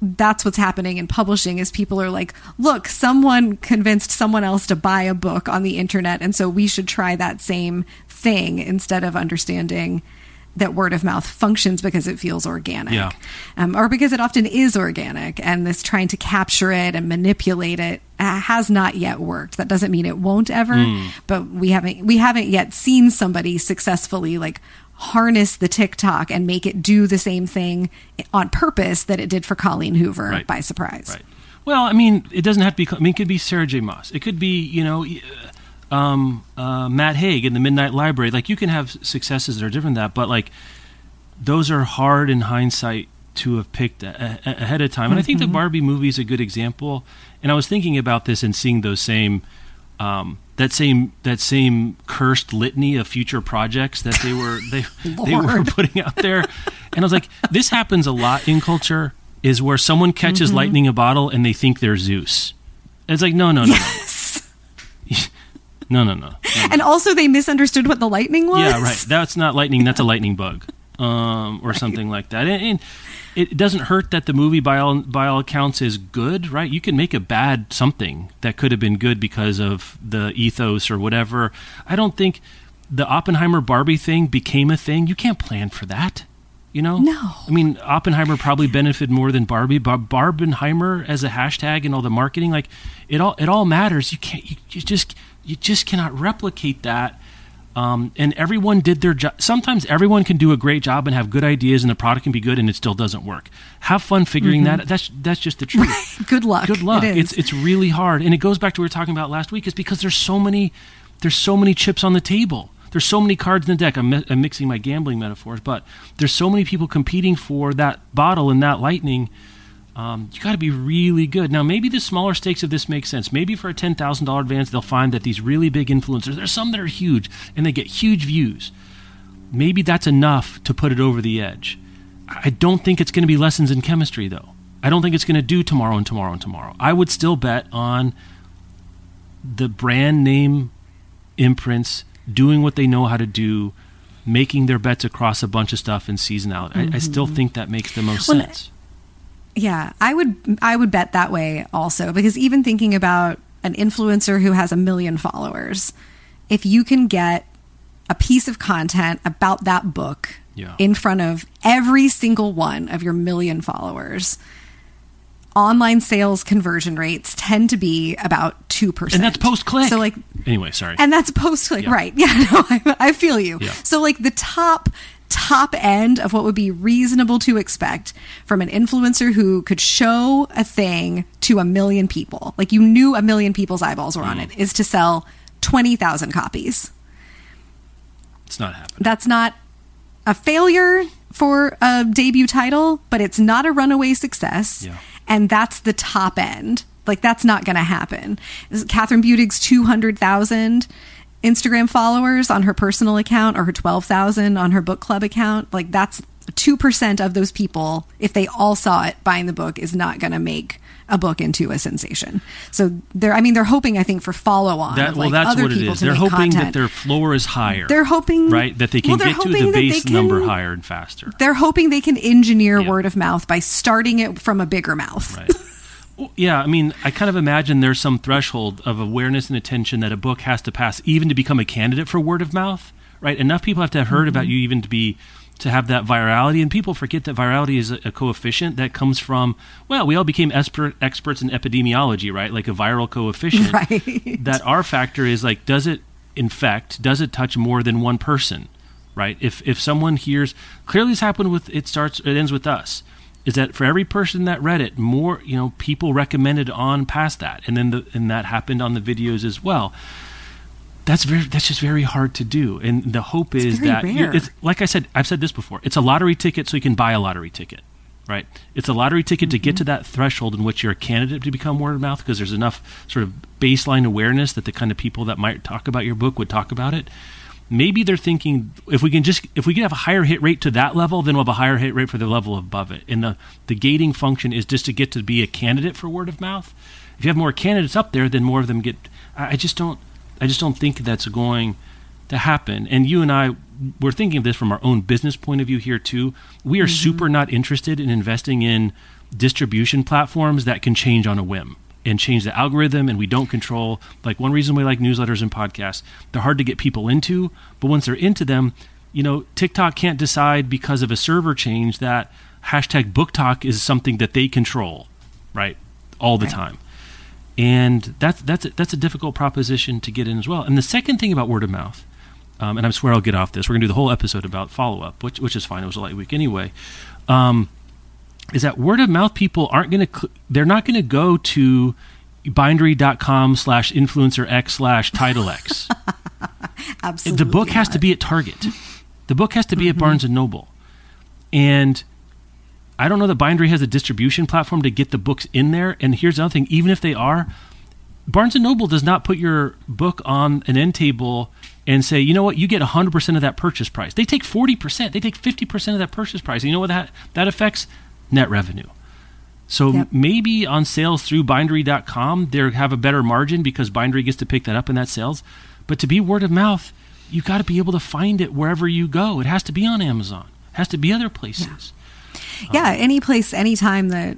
that's what's happening in publishing is people are like look someone convinced someone else to buy a book on the internet and so we should try that same thing instead of understanding that word of mouth functions because it feels organic Yeah. um, or because it often is organic and this trying to capture it and manipulate it uh, has not yet worked that doesn't mean it won't ever Hmm. but we haven't we haven't yet seen somebody successfully like harness the TikTok and make it do the same thing on purpose that it did for Colleen Hoover Right. by surprise. Right. Well, I mean, it doesn't have to be. I mean, it could be Sarah J. Maas. It could be, you know, uh, um, uh, Matt Haig in the Midnight Library. Like, you can have successes that are different than that, but like, those are hard in hindsight to have picked a- a- ahead of time. And I think the Barbie movie is a good example. And I was thinking about this and seeing those same. Um, that same that same cursed litany of future projects that they were they they were putting out there, and I was like, this happens a lot in culture. Is where someone catches Mm-hmm. lightning in a bottle and they think they're Zeus. It's like no no no no no no no. no And also, they misunderstood what the lightning was. Yeah, right. That's not lightning. That's a lightning bug, um, or something like that. And, and it doesn't hurt that the movie, by all by all accounts, is good. Right? You can make a bad something that could have been good because of the ethos or whatever. I don't think the Oppenheimer Barbie thing became a thing. You can't plan for that. You know? No. I mean, Oppenheimer probably benefited more than Barbie. But Barbenheimer as a hashtag and all the marketing, like it all it all matters. You can't. You, you just you just cannot replicate that. Um, and everyone did their job. Sometimes everyone can do a great job and have good ideas, and the product can be good, and it still doesn't work. Have fun figuring that. That's that's just the truth. Good luck. Good luck. It. It's it's really hard, and it goes back to what we were talking about last week. Is because there's so many there's so many chips on the table. There's so many cards in the deck. I'm, mi- I'm mixing my gambling metaphors, but there's so many people competing for that bottle and that lightning. Um, you got to be really good. Now, maybe the smaller stakes of this make sense. Maybe for a ten thousand dollar advance, they'll find that these really big influencers. There's some that are huge, and they get huge views. Maybe that's enough to put it over the edge. I don't think it's going to be lessons in chemistry, though. I don't think it's going to do tomorrow and tomorrow and tomorrow. I would still bet on the brand name imprints doing what they know how to do, making their bets across a bunch of stuff and seasonality. I, I still think that makes the most Well, sense. Yeah, I would I would bet that way also because even thinking about an influencer who has a million followers, if you can get a piece of content about that book Yeah. in front of every single one of your million followers, online sales conversion rates tend to be about 2%. And that's post click. So, like, anyway, sorry. and that's post click, Yeah. right? Yeah, no, I, I feel you. Yeah. So, like the top top end of what would be reasonable to expect from an influencer who could show a thing to a million people, like you knew a million people's eyeballs were on Mm. it, is to sell twenty thousand copies. it's not happening. That's not a failure for a debut title, but it's not a runaway success. Yeah. And that's the top end. Like that's not going to happen. Kathryn Budig's 200,000 Instagram followers on her personal account or her 12,000 on her book club account. Like that's 2% of those people, if they all saw it buying the book, is not going to make a book into a sensation. So they're, I mean, they're hoping, I think, for follow on. That, well, like, that's other what it is. They're hoping that their floor is higher. They're hoping- right that they can well, get to the base can- number higher and faster. they're hoping they can engineer Yeah. word of mouth by starting it from a bigger mouth. Right. Yeah, I mean, I kind of imagine there's some threshold of awareness and attention that a book has to pass even to become a candidate for word of mouth, right? Enough people have to have heard about mm-hmm. you even to be to have that virality, and people forget that virality is a, a coefficient that comes from well, we all became expert, experts in epidemiology, right? Like a viral coefficient. Right. That our factor is like, does it infect? Does it touch more than one person? Right? If if someone hears clearly, this happened with it starts it ends with us is that for every person that read it, more you know people recommended on past that, and then the, and that happened on the videos as well. That's very that's just very hard to do, and the hope is very that it's like I said, I've said this before. It's a lottery ticket, so you can buy a lottery ticket, right? It's a lottery ticket to Mm-hmm. get to that threshold in which you're a candidate to become word of mouth because there's enough sort of baseline awareness that the kind of people that might talk about your book would talk about it maybe they're thinking if we can just if we can have a higher hit rate to that level then we'll have a higher hit rate for the level above it. And the the gating function is just to get to be a candidate for word of mouth. If you have more candidates up there then more of them get i I just don't i just don't think that's going to happen. And you and i we're thinking of this from our own business point of view here too. We are mm-hmm. super not interested in investing in distribution platforms that can change on a whim and change the algorithm and we don't control. Like one reason we like newsletters and podcasts they're hard to get people into but once they're into them you know tiktok can't decide because of a server change that hashtag BookTok is something that they control right all the Right. time. And that's that's a, that's a difficult proposition to get in as well. And the second thing about word of mouth um, and i swear i'll get off this we're going to do the whole episode about follow-up which, which is fine it was a light week anyway um, is that word of mouth people aren't going to they're not going to go to bindery.com slash influencer x slash title x. Absolutely. the book has to be at target. The book has to be at mm-hmm. barnes and noble. And i don't know that bindery has a distribution platform to get the books in there. And here's another thing even if they are barnes and noble does not put your book on an end table and say you know what? You get 100% of that purchase price. They take 40% they take 50% of that purchase price. And you know what that that affects net revenue so Yep. maybe on sales through bindery.com, they have a better margin because Bindery gets to pick that up in that sales. But to be word of mouth, you got to be able to find it wherever you go. It has to be on Amazon. It has to be other places. yeah any place anytime that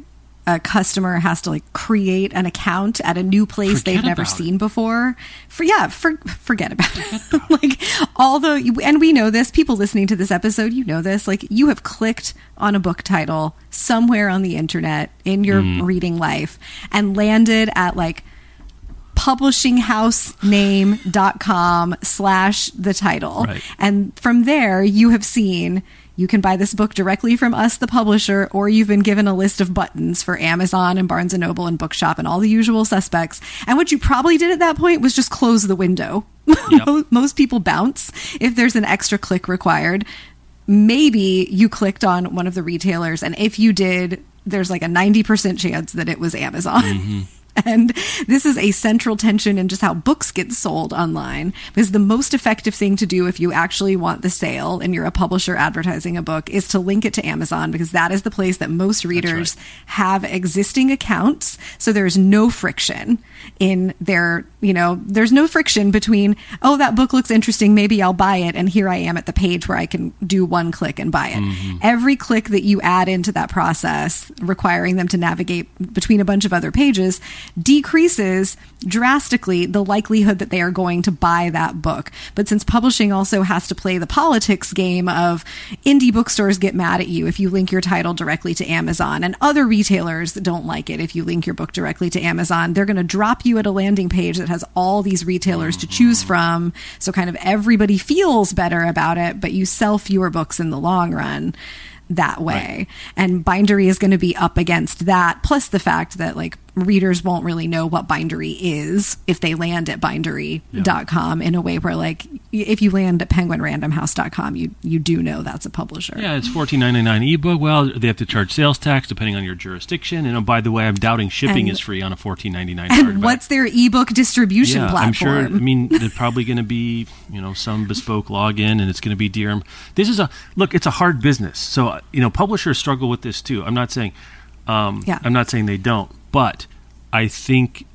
a customer has to like create an account at a new place Forget they've never about it. seen before for yeah for, forget about it like although you, and we know this people listening to this episode, you know this like you have clicked on a book title somewhere on the internet in your Mm. reading life and landed at like publishinghousename.com slash the title Right. and from there you have seen you can buy this book directly from us the publisher or you've been given a list of buttons for amazon and barnes and noble and bookshop and all the usual suspects. And what you probably did at that point was just close the window. Yep. most people bounce if there's an extra click required. Maybe you clicked on one of the retailers and if you did there's like a 90% chance that it was amazon mm-hmm. And this is a central tension in just how books get sold online. Because the most effective thing to do if you actually want the sale and you're a publisher advertising a book is to link it to Amazon because that is the place that most readers right. have existing accounts. So there's no friction in their, you know, there's no friction between, oh, that book looks interesting. Maybe I'll buy it. And here I am at the page where I can do one click and buy it. Mm-hmm. Every click that you add into that process, requiring them to navigate between a bunch of other pages, decreases drastically the likelihood that they are going to buy that book. But since publishing also has to play the politics game of indie bookstores get mad at you if you link your title directly to Amazon, and other retailers don't like it if you link your book directly to Amazon, they're going to drop you at a landing page that has all these retailers to choose from. So kind of everybody feels better about it, but you sell fewer books in the long run that way. Right. And Bindery is going to be up against that, plus the fact that like readers won't really know what Bindery is if they land at bindery.com yeah. in a way where like if you land at penguinrandomhouse.com you you do know that's a publisher. Yeah, it's fourteen ninety nine ebook. Well, they have to charge sales tax depending on your jurisdiction. And oh, by the way, I'm doubting shipping and, is free on a fourteen ninety nine. And what's their ebook distribution yeah, platform? I'm sure. I mean, they're probably going to be you know some bespoke login, and it's going to be DRM. This is a look. It's a hard business. So you know, publishers struggle with this too. I'm not saying. Um, yeah. I'm not saying they don't, but I think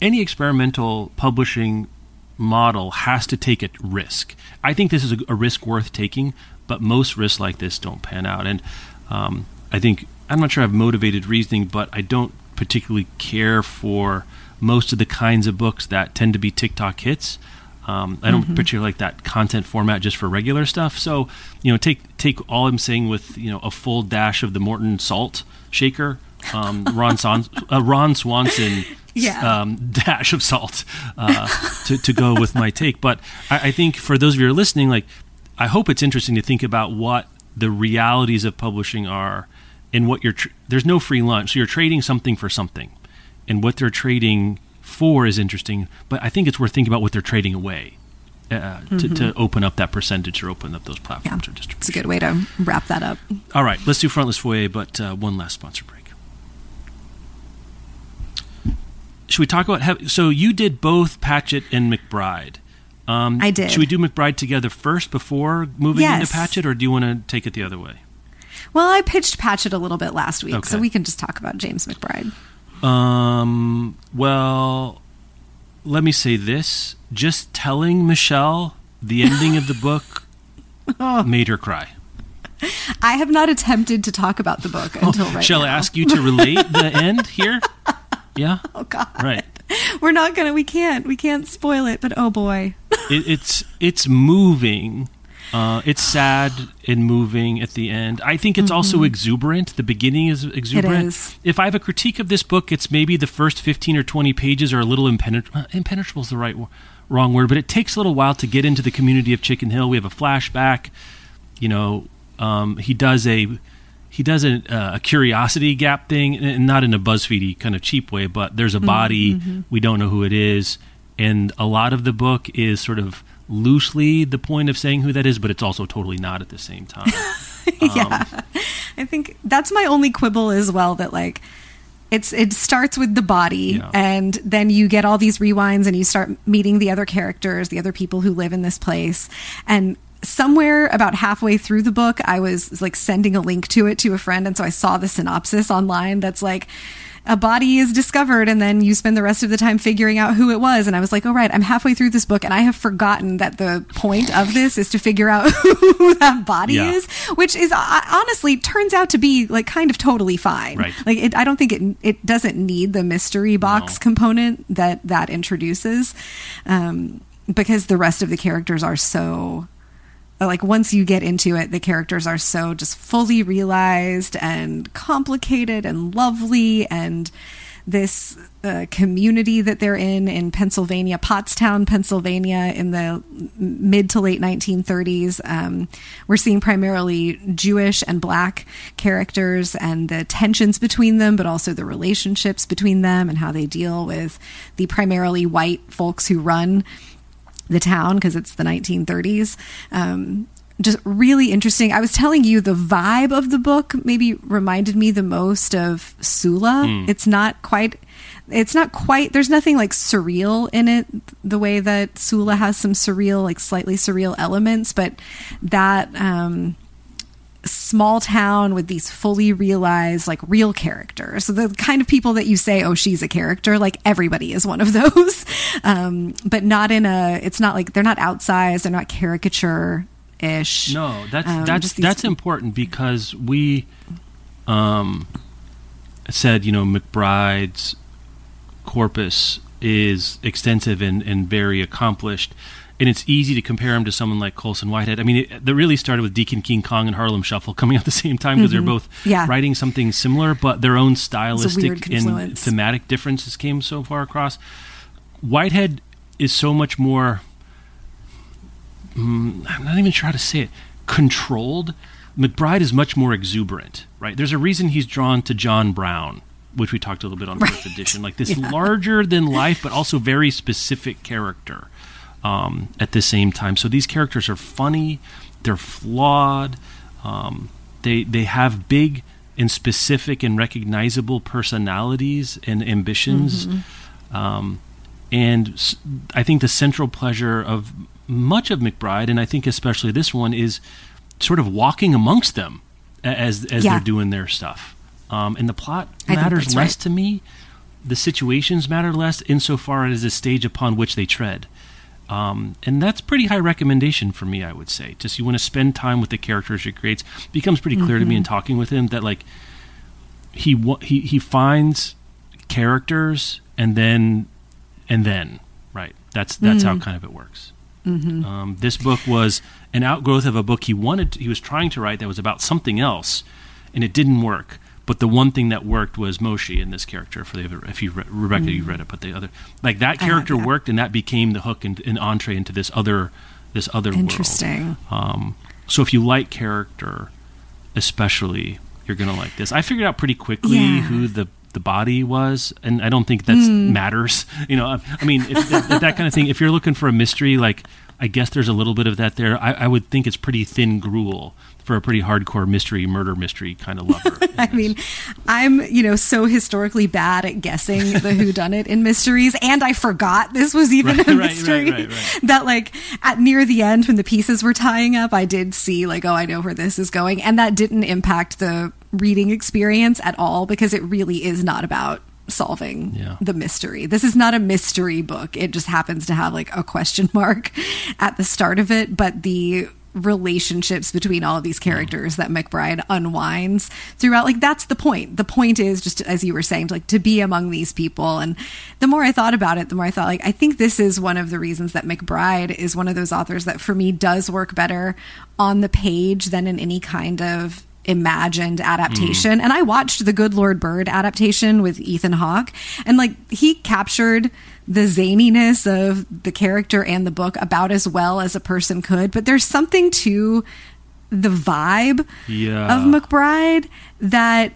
any experimental publishing model has to take a risk. I think this is a, a risk worth taking, but most risks like this don't pan out. And um, I think I'm not sure I have motivated reasoning, but I don't particularly care for most of the kinds of books that tend to be TikTok hits. Um, I don't mm-hmm. particularly like that content format just for regular stuff. So, you know, take take all I'm saying with you know a full dash of the Morton salt shaker um, Ron, Son- uh, Ron Swanson yeah. um, dash of salt uh, to, to go with my take. But I, I, think for those of you who are listening, like I hope it's interesting to think about what the realities of publishing are and what you're. Tr- there's no free lunch, so you're trading something for something, and what they're trading for is interesting. But I think it's worth thinking about what they're trading away. Uh, mm-hmm. to, to, open up that percentage or open up those platforms yeah, or distribution. It's a good way to wrap that up. All right, let's do Frontlist Foyer, but uh, one last sponsor break. Should we talk about? so you did both Patchett and McBride. Um, I did. Should we do McBride together first before moving yes. into Patchett, or do you want to take it the other way? Well, I pitched Patchett a little bit last week, okay. so we can just talk about James McBride. Um. Well, let me say this: just telling Michelle the ending of the book oh. made her cry. I have not attempted to talk about the book until right Shall now. Shall I ask you to relate the end here? Yeah. Oh God. Right. We're not gonna. We can't. We can't spoil it. But oh boy. it, it's it's moving. Uh, it's sad and moving at the end. I think it's mm-hmm. also exuberant. The beginning is exuberant. It is. If I have a critique of this book, it's maybe the first fifteen or twenty pages are a little impenetrable. Impenetrable is the right wrong word, but it takes a little while to get into the community of Chicken Hill. We have a flashback. You know, um, he does a he does a, uh, a, curiosity gap thing, and not in a BuzzFeedy kind of cheap way, but there's a body mm-hmm. we don't know who it is, and a lot of the book is sort of loosely the point of saying who that is, but it's also totally not at the same time. yeah, um, I think that's my only quibble as well. That like it's it starts with the body yeah. and then you get all these rewinds and you start meeting the other characters the other people who live in this place and somewhere about halfway through the book, I was like sending a link to it to a friend. And so I saw the synopsis online that's like, a body is discovered and then you spend the rest of the time figuring out who it was and i was like oh right i'm halfway through this book and i have forgotten that the point of this is to figure out who that body yeah. is which is uh, honestly turns out to be like kind of totally fine right. like it, i don't think it it doesn't need the mystery box no. component that that introduces um, because the rest of the characters are so like once you get into it the characters are so just fully realized and complicated and lovely and this uh, community that they're in in Pennsylvania, Pottstown, Pennsylvania, in the mid to late 1930s. Um, we're seeing primarily Jewish and black characters and the tensions between them, but also the relationships between them and how they deal with the primarily white folks who run the town because it's the 1930s. Um, just really interesting. I was telling you the vibe of the book maybe reminded me the most of Sula. Mm. It's not quite it's not quite there's nothing like surreal in it the way that Sula has some surreal like slightly surreal elements, but that um small town with these fully realized like real characters. So the kind of people that you say oh she's a character like everybody is one of those. Um, but not in a it's not like they're not outsized they're not caricature ish no that's um, that's that's important because we um, said you know mcbride's corpus is extensive and, and very accomplished. And it's easy to compare him to someone like Colson Whitehead. I mean, it, that really started with Deacon King Kong and Harlem Shuffle coming out at the same time because Mhm. they're both Yeah. writing something similar, but their own stylistic and thematic differences came so far across. Whitehead is so much more. Mm, I'm not even sure how to say it. Controlled. McBride is much more exuberant, right? There's a reason he's drawn to John Brown, which we talked a little bit on first edition, like this larger than life, but also very specific character um, at the same time. So these characters are funny, they're flawed, um, they they have big and specific and recognizable personalities and ambitions. Um, and I think the central pleasure of much of McBride, and I think especially this one, is sort of walking amongst them as as Yeah. they're doing their stuff. Um, and the plot matters less right. to me. The situations matter less insofar as the stage upon which they tread. Um, and that's pretty high recommendation for me, I would say. Just you want to spend time with the characters he creates. It becomes pretty clear to me in Mm-hmm. talking with him that like he he he finds characters and then and then right. That's that's Mm. how kind of it works. Mm-hmm. Um, this book was an outgrowth of a book he wanted, he was trying to write that was about something else, and it didn't work. But the one thing that worked was Moshe in this character. For the other, if you re- Rebecca, you read it, but the other like that Mm. Character yeah. worked, and that became the hook and, and entree into this other this other world. Interesting. Um, so if you like character, especially, you're gonna like this. I figured out pretty quickly Yeah. who the the body was, and I don't think that matters. You know, I, I mean, if, if that kind of thing. If you're looking for a mystery, like I guess there's a little bit of that there. I, I would think it's pretty thin gruel for a pretty hardcore mystery, murder mystery kind of lover. I mean, I'm, you know, so historically bad at guessing the whodunit in mysteries, and I forgot this was even Right, a mystery. right, right. That, like, at near the end, when the pieces were tying up, I did see, like, oh, I know where this is going. And that didn't impact the reading experience at all because it really is not about solving Yeah. the mystery. This is not a mystery book. It just happens to have like a question mark at the start of it, but the relationships between all of these characters that McBride unwinds throughout like that's the point. The point is just as you were saying to, like to be among these people and the more I thought about it, the more I thought like I think this is one of the reasons that McBride is one of those authors that for me does work better on the page than in any kind of imagined adaptation. Mm. And I watched the Good Lord Bird adaptation with Ethan Hawke, and like he captured the zaniness of the character and the book about as well as a person could. But there's something to the vibe Yeah. of McBride that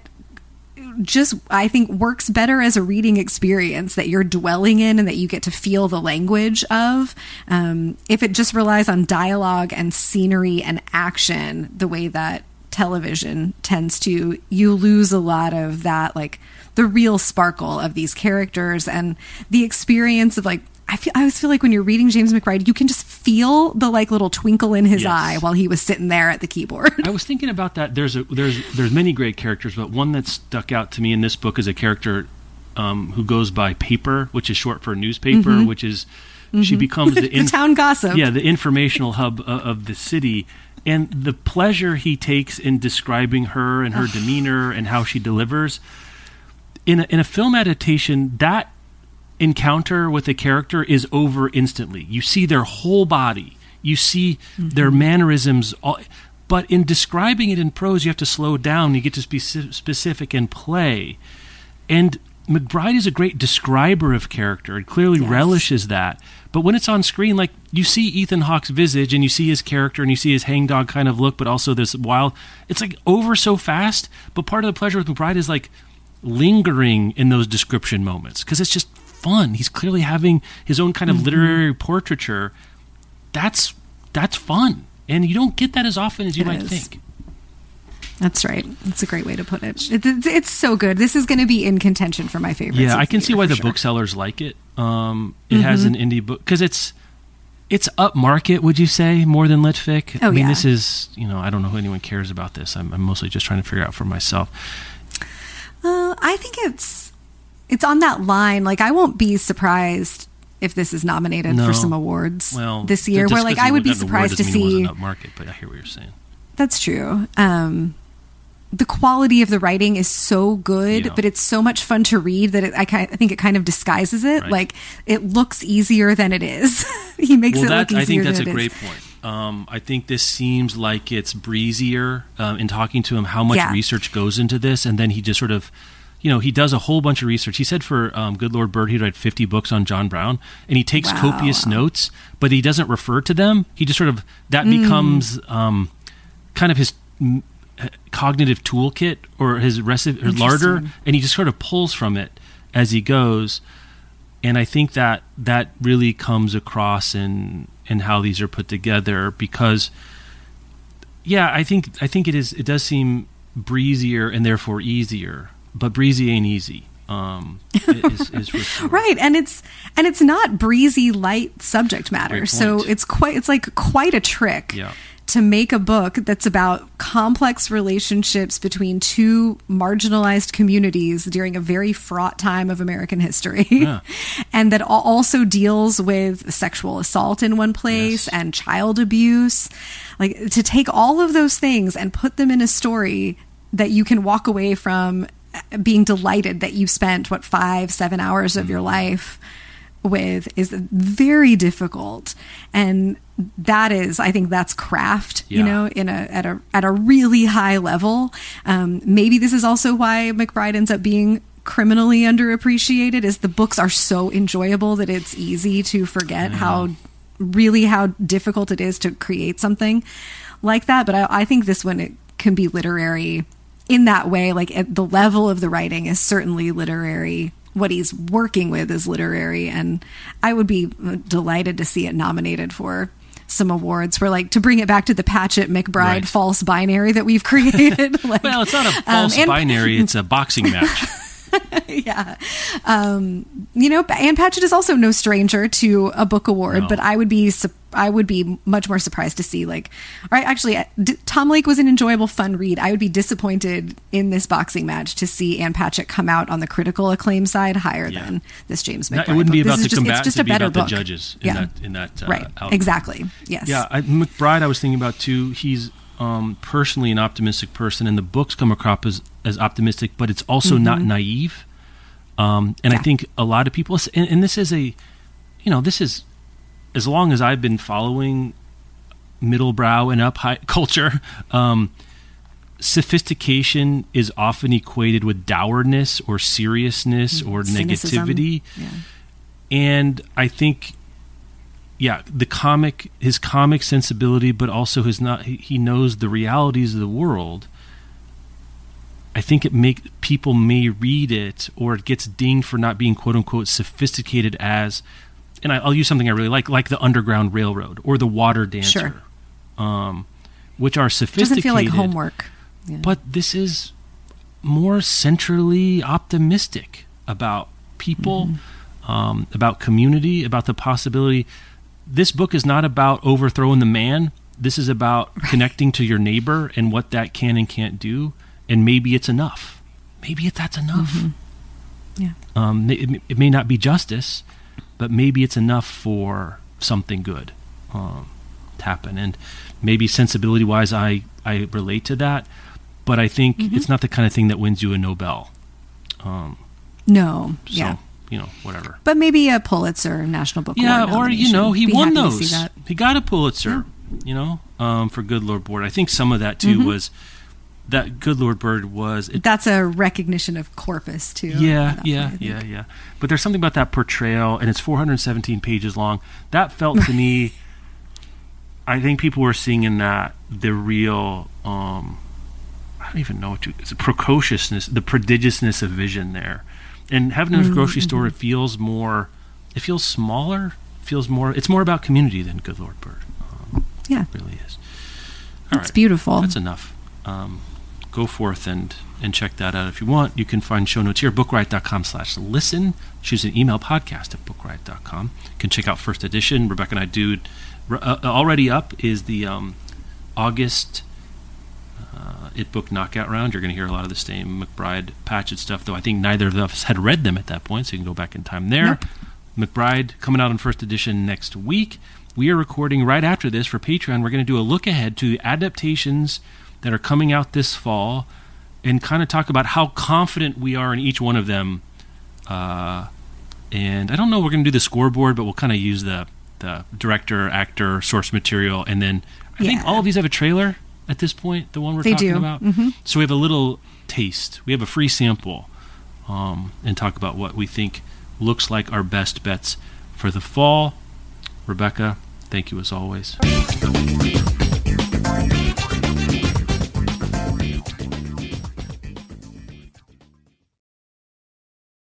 just I think works better as a reading experience that you're dwelling in and that you get to feel the language of. Um, if it just relies on dialogue and scenery and action, the way that television tends to, you lose a lot of that, like the real sparkle of these characters and the experience of like. I feel I always feel like when you're reading James McBride, you can just feel the like little twinkle in his Yes. eye while he was sitting there at the keyboard. I was thinking about that. There's a there's there's many great characters, but one that stuck out to me in this book is a character um, who goes by Paper, which is short for newspaper, which is she becomes the, Mm-hmm. the town gossip. yeah the informational hub of, of the city, and the pleasure he takes in describing her and her demeanor and how she delivers in a, in a film adaptation that encounter with a character is over instantly. You see their whole body. You see mm-hmm. their mannerisms. All, but in describing it in prose, you have to slow down. You get to be specific and play. And McBride is a great describer of character and clearly Yes. relishes that. But when it's on screen, like you see Ethan Hawke's visage and you see his character and you see his hangdog kind of look, but also this wild. It's like over so fast. But part of the pleasure with McBride is like lingering in those description moments because it's just fun. He's clearly having his own kind of Mm-hmm. literary portraiture. That's that's fun, and you don't get that as often as you It might is. think. That's right. That's a great way to put it. it it's, it's so good. This is going to be in contention for my favorite. Yeah, I can see why the sure. Mm-hmm. booksellers like it. Um, it has an indie book because it's it's upmarket. Would you say more than Litfic? Oh, I mean, yeah. this is you know I don't know who anyone cares about this. I'm, I'm mostly just trying to figure out for myself. I think it's it's on that line. Like, I won't be surprised if this is nominated No. for some awards Well, this year. Where like I would be got an award surprised to see. wasn't but I hear what you're saying. That's true. Um, the quality of the writing is so good, Yeah. but it's so much fun to read that it, I, I think it kind of disguises it. Right. Like it looks easier than it is. he makes well, it look that, easier I think that's a great is. point. Um, I think this seems like it's breezier um, in talking to him how much Yeah. research goes into this, and then he just sort of, you know, he does a whole bunch of research. He said for um, Good Lord Bird, he'd read 50 books on John Brown, and he takes Wow. copious notes, but he doesn't refer to them. He just sort of, that Mm. becomes um, kind of his uh, cognitive toolkit or his recipe, his larder, and he just sort of pulls from it as he goes and I think that that really comes across in in how these are put together because yeah, I think I think it is it does seem breezier and therefore easier, but breezy ain't easy. Um, is, is. Right, and it's and it's not breezy light subject matter. So it's quite it's like quite a trick Yeah. to make a book that's about complex relationships between two marginalized communities during a very fraught time of American history. Yeah. and that also deals with sexual assault in one place Yes. and child abuse. Like to take all of those things and put them in a story that you can walk away from being delighted that you spent what five seven hours of your Mm-hmm. life with is very difficult. And that is i think that's craft you know in a at a at a really high level. Um, maybe this is also why mcbride ends up being criminally underappreciated is the books are so enjoyable that it's easy to forget how really how difficult it is to create something like that. But i, I think this one it can be literary in that way like at the level of the writing is certainly literary what he's working with is literary and i would be uh, delighted to see it nominated for some awards for like to bring it back to the patchett mcbride Right. false binary that we've created like, Well, it's not a um, false and- binary; it's a boxing match. yeah. Um, you know, Ann Patchett is also no stranger to a book award, No. but I would be su- I would be much more surprised to see like, or actually, uh, D- Tom Lake was an enjoyable, fun read. I would be disappointed in this boxing match to see Ann Patchett come out on the critical acclaim side higher Yeah. than this James No, McBride. it wouldn't be about This the just, combatants; It's just a better about book. the judges in yeah. that in that uh, right. outcome. Exactly. Yes. Yeah, I, McBride, I was thinking about too. He's um, personally an optimistic person, and the books come across as, as optimistic, but it's also not naive. Um, and I Mm-hmm. Think a lot of people, and, and this is a, you know, this is as long as I've been following middle brow and up high culture. Um, sophistication is often equated with dourness or seriousness or Cynicism. negativity Yeah. and I think, yeah, the comic, his comic sensibility, but also his not, he, he knows the realities of the world. I think it make people may read it, or it gets dinged for not being quote unquote sophisticated as, and I, I'll use something I really like, like the Underground Railroad or the Water Dancer, Sure. um, which are It sophisticated. doesn't feel like homework. Yeah. But this is more centrally optimistic about people, um, about community, about the possibility. This book is not about overthrowing the man. This is about connecting to your neighbor and what that can and can't do. And maybe it's enough. Maybe it, that's enough. Yeah. Um, it, it may not be justice, but maybe it's enough for something good um, to happen. And maybe sensibility wise, I, I relate to that. But I think it's not the kind of thing that wins you a Nobel. Um, No. so, yeah. you know, whatever. But maybe a Pulitzer National Book Yeah, Award. or, you know, he Be won happy to see those. He got a Pulitzer, you know, um, for Good Lord Bird. I think some of that, too, was that Good Lord Bird was. It, That's a recognition of corpus too. yeah, yeah, think. yeah, yeah. But there's something about that portrayal, and it's 417 pages long. That felt to me. I think people were seeing in that the real. Um, I don't even know what to. It's a precociousness, the prodigiousness of vision there. And Heaven & Earth Grocery Store, it feels more. It feels smaller. Feels more. It's more about community than Good Lord Bird. Um, Yeah, it really is. All it's right. beautiful. That's enough. Um, go forth and and check that out if you want. You can find show notes here, bookriot.com slash listen. Choose an email podcast at bookriot.com. You can check out first edition. Rebecca and I do uh, uh, already up is the um, August uh, It Book Knockout Round. You're going to hear a lot of the same McBride Patchett stuff, though I think neither of us had read them at that point, so you can go back in time there. McBride coming out in first edition next week. We are recording right after this for Patreon. We're going to do a look ahead to adaptations that are coming out this fall and kind of talk about how confident we are in each one of them. Uh, and I don't know, we're going to do the scoreboard, but we'll kind of use the the director, actor, source material, and then I think all of these have a trailer at this point. The one we're They talking do. about, Mhm. so we have a little taste. We have a free sample, um, and talk about what we think looks like our best bets for the fall. Rebecca, thank you as always.